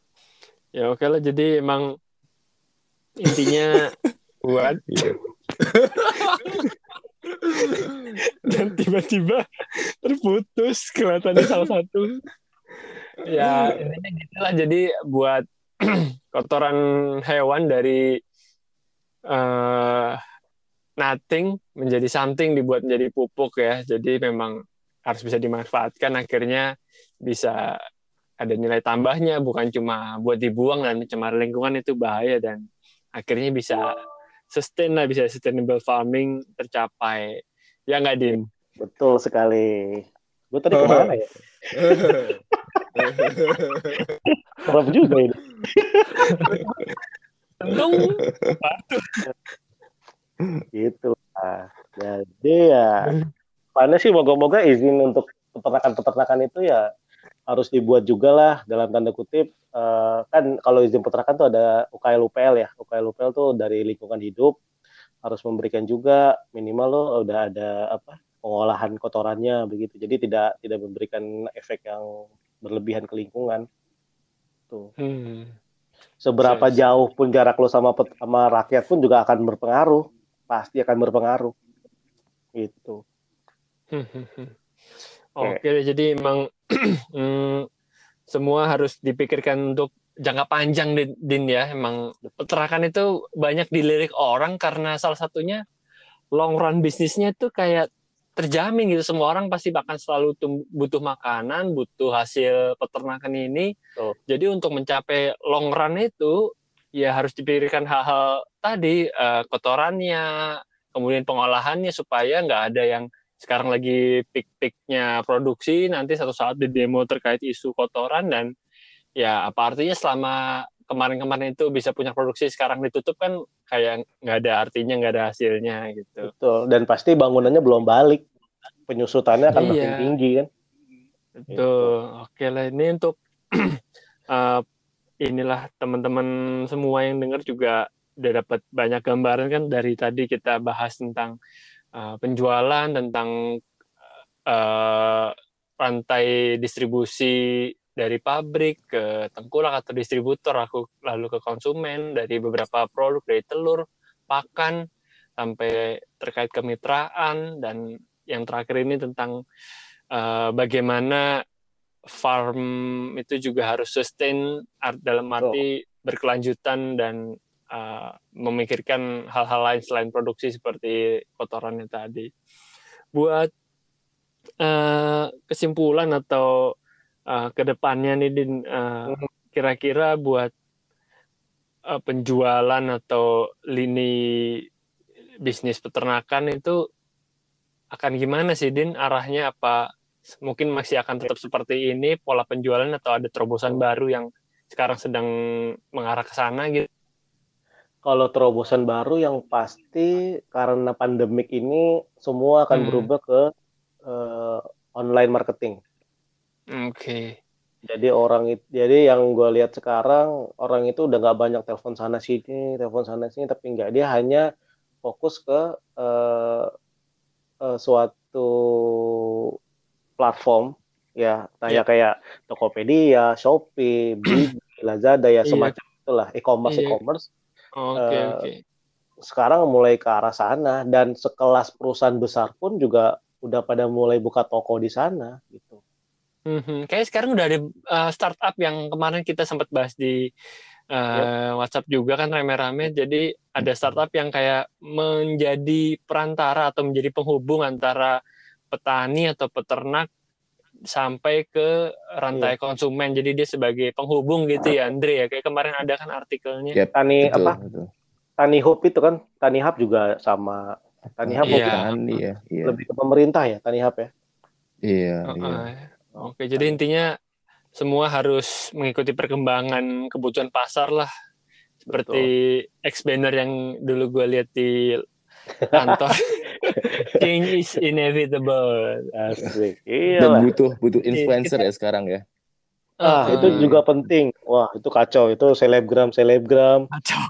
Ya oke lah jadi emang intinya buat dan tiba-tiba terputus kelihatannya salah satu. Ya intinya gitulah jadi buat kotoran hewan dari eh nothing menjadi something dibuat menjadi pupuk ya. Jadi memang harus bisa dimanfaatkan akhirnya bisa ada nilai tambahnya bukan cuma buat dibuang dan mencemar lingkungan itu bahaya dan akhirnya bisa sustain lah bisa sustainable farming tercapai ya nggak din Betul sekali. Gue tadi ke mana ya? Serem juga ini. untung Gitu lah. Jadi ya, mana sih moga-moga izin untuk peternakan-peternakan itu ya harus dibuat juga lah dalam tanda kutip eh, kan kalau izin peternakan tuh ada UKL UPL ya. UKL UPL tuh dari lingkungan hidup harus memberikan juga minimal lo udah ada apa pengolahan kotorannya begitu. Jadi tidak tidak memberikan efek yang berlebihan ke lingkungan. Tuh. Hmm. seberapa Yes. jauh pun jarak lo sama pet- sama rakyat pun juga akan berpengaruh. Pasti akan berpengaruh. Gitu Oke, jadi emang hmm, semua harus dipikirkan untuk jangka panjang Din, Din ya. Emang peternakan itu banyak dilirik orang karena salah satunya long run bisnisnya itu kayak terjamin gitu. Semua orang pasti bahkan selalu butuh makanan, butuh hasil peternakan ini. Betul. Jadi untuk mencapai long run itu ya harus dipikirkan hal-hal tadi eh, kotorannya, kemudian pengolahannya supaya nggak ada yang sekarang lagi pik-piknya produksi nanti satu saat di demo terkait isu kotoran dan ya apa artinya selama kemarin-kemarin itu bisa punya produksi sekarang ditutup kan kayak nggak ada artinya nggak ada hasilnya gitu betul dan pasti bangunannya belum balik penyusutannya akan makin Iya. tinggi kan Betul. Oke lah ini untuk eh, inilah teman-teman semua yang dengar juga udah dapat banyak gambaran kan dari tadi kita bahas tentang eh, penjualan tentang eh, rantai distribusi dari pabrik ke tengkulak atau distributor. Aku lalu ke konsumen dari beberapa produk dari telur pakan sampai terkait kemitraan. Dan yang terakhir ini tentang eh, bagaimana farm itu juga harus sustain art- dalam arti berkelanjutan dan eh, memikirkan hal-hal lain selain produksi seperti kotorannya tadi. Buat eh, kesimpulan atau eh, ke depannya nih Din, eh, kira-kira buat eh, penjualan atau lini bisnis peternakan itu akan gimana sih Din? Arahnya apa? Mungkin masih akan tetap seperti ini pola penjualan atau ada terobosan baru yang sekarang sedang mengarah ke sana gitu kalau terobosan baru yang pasti karena pandemik ini semua akan Hmm. berubah ke eh, online marketing oke jadi orang itu jadi yang gue lihat sekarang orang itu udah nggak banyak telepon sana sini telepon sana sini tapi nggak dia hanya fokus ke eh, eh, suatu platform ya kayak kayak Tokopedia, Shopee, Blibli, Lazada ya Iya. semacam itulah e-commerce Iya. e-commerce oke Eh, oke sekarang mulai ke arah sana dan sekelas perusahaan besar pun juga udah pada mulai buka toko di sana gitu. Mhm. Kayaknya sekarang udah ada uh, startup yang kemarin kita sempat bahas di uh, WhatsApp juga kan rame-rame. Jadi ada startup yang kayak menjadi perantara atau menjadi penghubung antara petani atau peternak sampai ke rantai konsumen. Jadi dia sebagai penghubung gitu ya, Andre ya. Kayak kemarin ada kan artikelnya. Yep, Tani betul, apa? betul. Tani Hub itu kan, Tani Hub juga sama Tani Hub Iya. mungkin Tani ya, iya. lebih ke pemerintah ya Tani Hub ya. Iya, Uh-uh. iya. Oke, jadi intinya semua harus mengikuti perkembangan kebutuhan pasar lah. Seperti X banner yang dulu gue lihat di kantor. Change is inevitable. Asik. Dan Iya. butuh butuh influencer ya sekarang ya. Ah, Uh, itu juga penting. Wah, itu kacau. Itu selebgram, selebgram. kacau.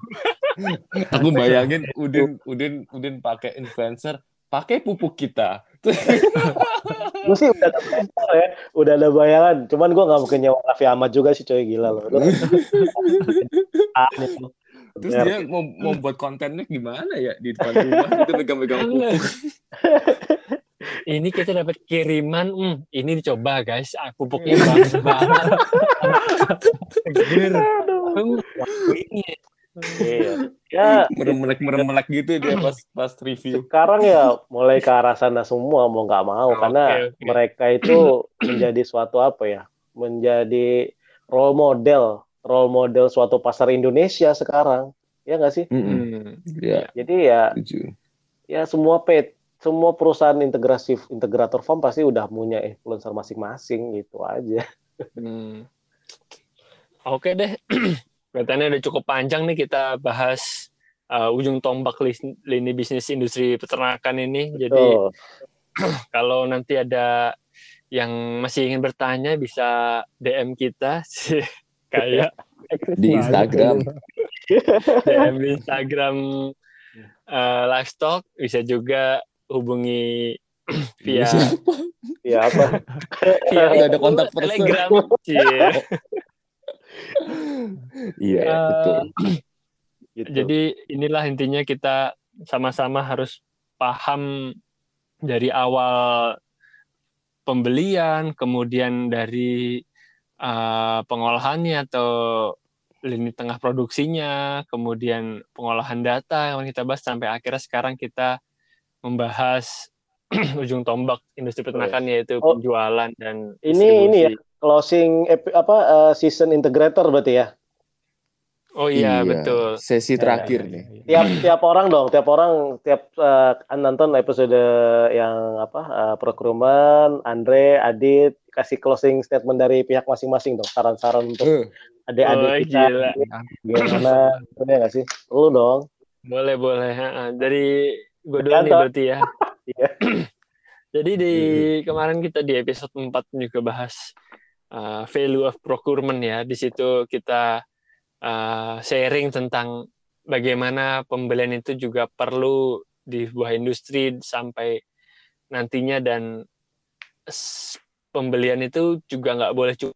Aku bayangin Udin Udin Udin pakai influencer, pakai pupuk kita. Gue sih udah ada ya, udah ada bayangan. Cuman gue nggak mungkin nyewa Raffi Ahmad juga sih, coy gila loh. Terus dia mau, mau buat kontennya gimana ya di depan rumah itu megang-megang pupuk. ini kita dapat kiriman, hmm, ini dicoba guys, aku pupuknya bagus banget. Seger. Wah, ini Iya. Ya, Meremelek meremelek gitu dia pas pas review. sekarang ya mulai ke arah sana semua mau nggak mau Oke, karena oke. mereka itu menjadi suatu apa ya? Menjadi role model, role model suatu pasar Indonesia sekarang. Ya nggak sih? Mm-mm. Hmm. Ya, Jadi ya setuju. ya semua pet semua perusahaan integrasi integrator farm pasti udah punya influencer masing-masing gitu aja. Hmm. Oke deh, kelihatannya udah cukup panjang nih kita bahas uh, ujung tombak lini bisnis industri peternakan ini. Jadi Tuh. kalau nanti ada yang masih ingin bertanya bisa DM kita sih kayak Di Instagram. DM di Instagram uh, livestock bisa juga hubungi via Ya apa? via Udah ada kontak person. Telegram. Iya, Eh, betul. Gitu. Jadi inilah intinya kita sama-sama harus paham dari awal pembelian, kemudian dari uh, pengolahannya atau lini tengah produksinya, kemudian pengolahan data yang kita bahas sampai akhirnya sekarang kita membahas ujung tombak industri peternakan yaitu Oh. penjualan dan Ini- ini ya? distribusi. closing apa eh, season integrator berarti ya? Oh iya, betul. Sesi terakhir Iya, nih. iya, iya. Tiap tiap orang dong, tiap orang tiap eh, nonton episode yang apa eh, procurement, Andre, Adit kasih closing statement dari pihak masing-masing dong, saran-saran untuk Eh, adik-adik Oh, kita gila. gimana, bener nggak sih? Lu dong. Boleh, boleh. Dari gue dulu nih berarti ya. Iya. Jadi di kemarin kita di episode 4 juga bahas uh, value of procurement ya. Di situ kita uh, sharing tentang bagaimana pembelian itu juga perlu di sebuah industri sampai nantinya dan pembelian itu juga nggak boleh cuma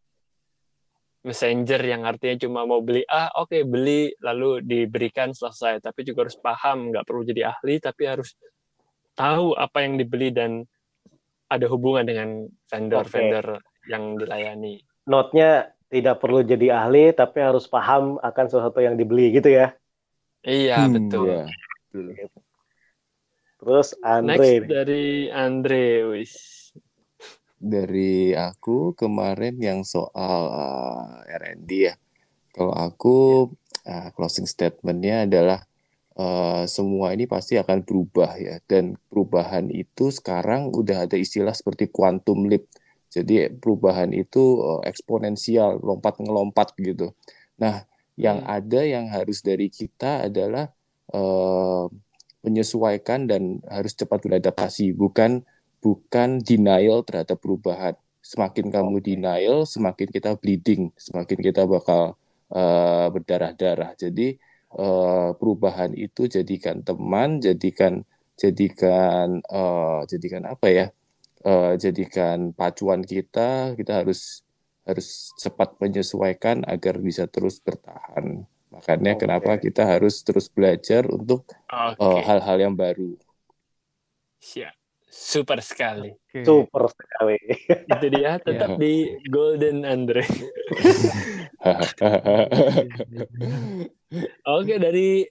messenger yang artinya cuma mau beli ah oke beli lalu diberikan selesai. Tapi juga harus paham nggak perlu jadi ahli tapi harus tahu apa yang dibeli dan ada hubungan dengan vendor-vendor yang dilayani. Note-nya tidak perlu jadi ahli, tapi harus paham akan sesuatu yang dibeli gitu ya. iya hmm, betul iya. Betul. Terus Andre, next dari Andre wis Dari aku kemarin yang soal uh, R&D ya. Kalau aku uh, closing statementnya adalah uh, semua ini pasti akan berubah ya. Dan perubahan itu sekarang udah ada istilah seperti quantum leap. Jadi perubahan itu uh, eksponensial, lompat ngelompat gitu. Nah, yang Hmm. ada yang harus dari kita adalah uh, menyesuaikan dan harus cepat beradaptasi, bukan bukan denial terhadap perubahan. Semakin kamu denial, semakin kita bleeding, semakin kita bakal uh, berdarah-darah. Jadi uh, perubahan itu jadikan teman, jadikan jadikan uh, jadikan apa ya? Uh, jadikan pacuan kita. Kita harus harus cepat menyesuaikan agar bisa terus bertahan. Makanya Oke. kenapa kita harus terus belajar untuk uh, hal-hal yang baru. siap super sekali Oke. super sekali. itu dia tetap Ya. di Golden Andre oke dari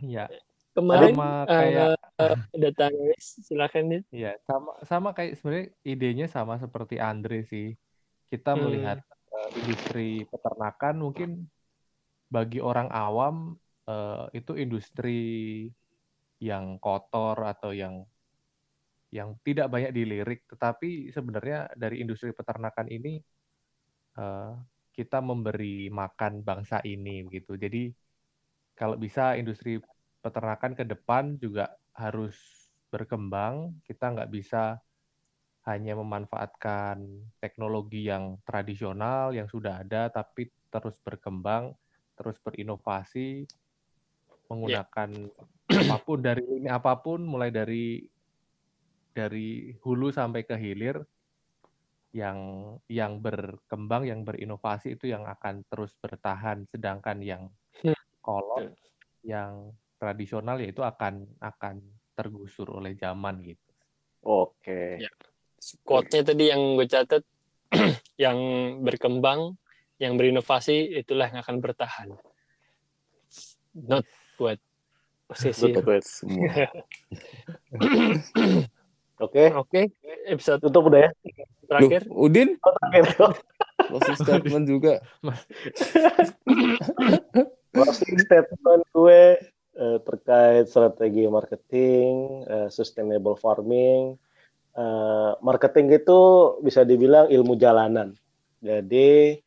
Iya, kemarin sama eh, kayak datang silakan Dit. Iya, sama sama kayak sebenarnya idenya sama seperti Andre sih. Kita Hmm. melihat eh, industri peternakan mungkin bagi orang awam eh, itu industri yang kotor atau yang yang tidak banyak dilirik, tetapi sebenarnya dari industri peternakan ini eh, kita memberi makan bangsa ini begitu. Jadi kalau bisa industri peternakan ke depan juga harus berkembang. Kita nggak bisa hanya memanfaatkan teknologi yang tradisional yang sudah ada, tapi terus berkembang, terus berinovasi, menggunakan apa pun dari ini apa pun, mulai dari dari hulu sampai ke hilir, yang yang berkembang, yang berinovasi itu yang akan terus bertahan, sedangkan yang Hmm. kolot, yang tradisional yaitu akan akan tergusur oleh zaman gitu. Oke. Ya. quote-nya tadi yang gue catat yang berkembang yang berinovasi itulah yang akan bertahan not buat posisi buat semua. Oke. oke episode Tutup udah ya. terakhir Loh, Udin Oh, terakhir. closing statement juga. Closing statement gue eh, terkait strategi marketing, eh, sustainable farming. Eh, marketing itu bisa dibilang ilmu jalanan. Jadi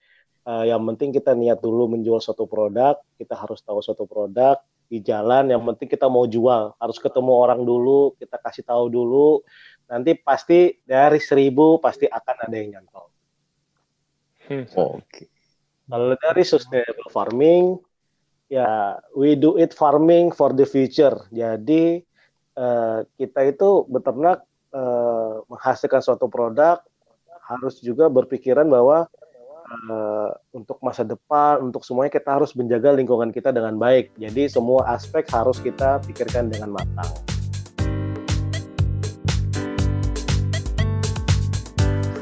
eh, yang penting kita niat dulu menjual suatu produk, kita harus tahu suatu produk di jalan. Yang penting kita mau jual, harus ketemu orang dulu, kita kasih tahu dulu. Nanti pasti dari seribu pasti akan ada yang nyantol. Hmm. Oke. Kalau dari sustainable farming, ya we do it farming for the future. Jadi eh, kita itu beternak eh, menghasilkan suatu produk harus juga berpikiran bahwa eh, untuk masa depan, untuk semuanya kita harus menjaga lingkungan kita dengan baik. Jadi semua aspek harus kita pikirkan dengan matang.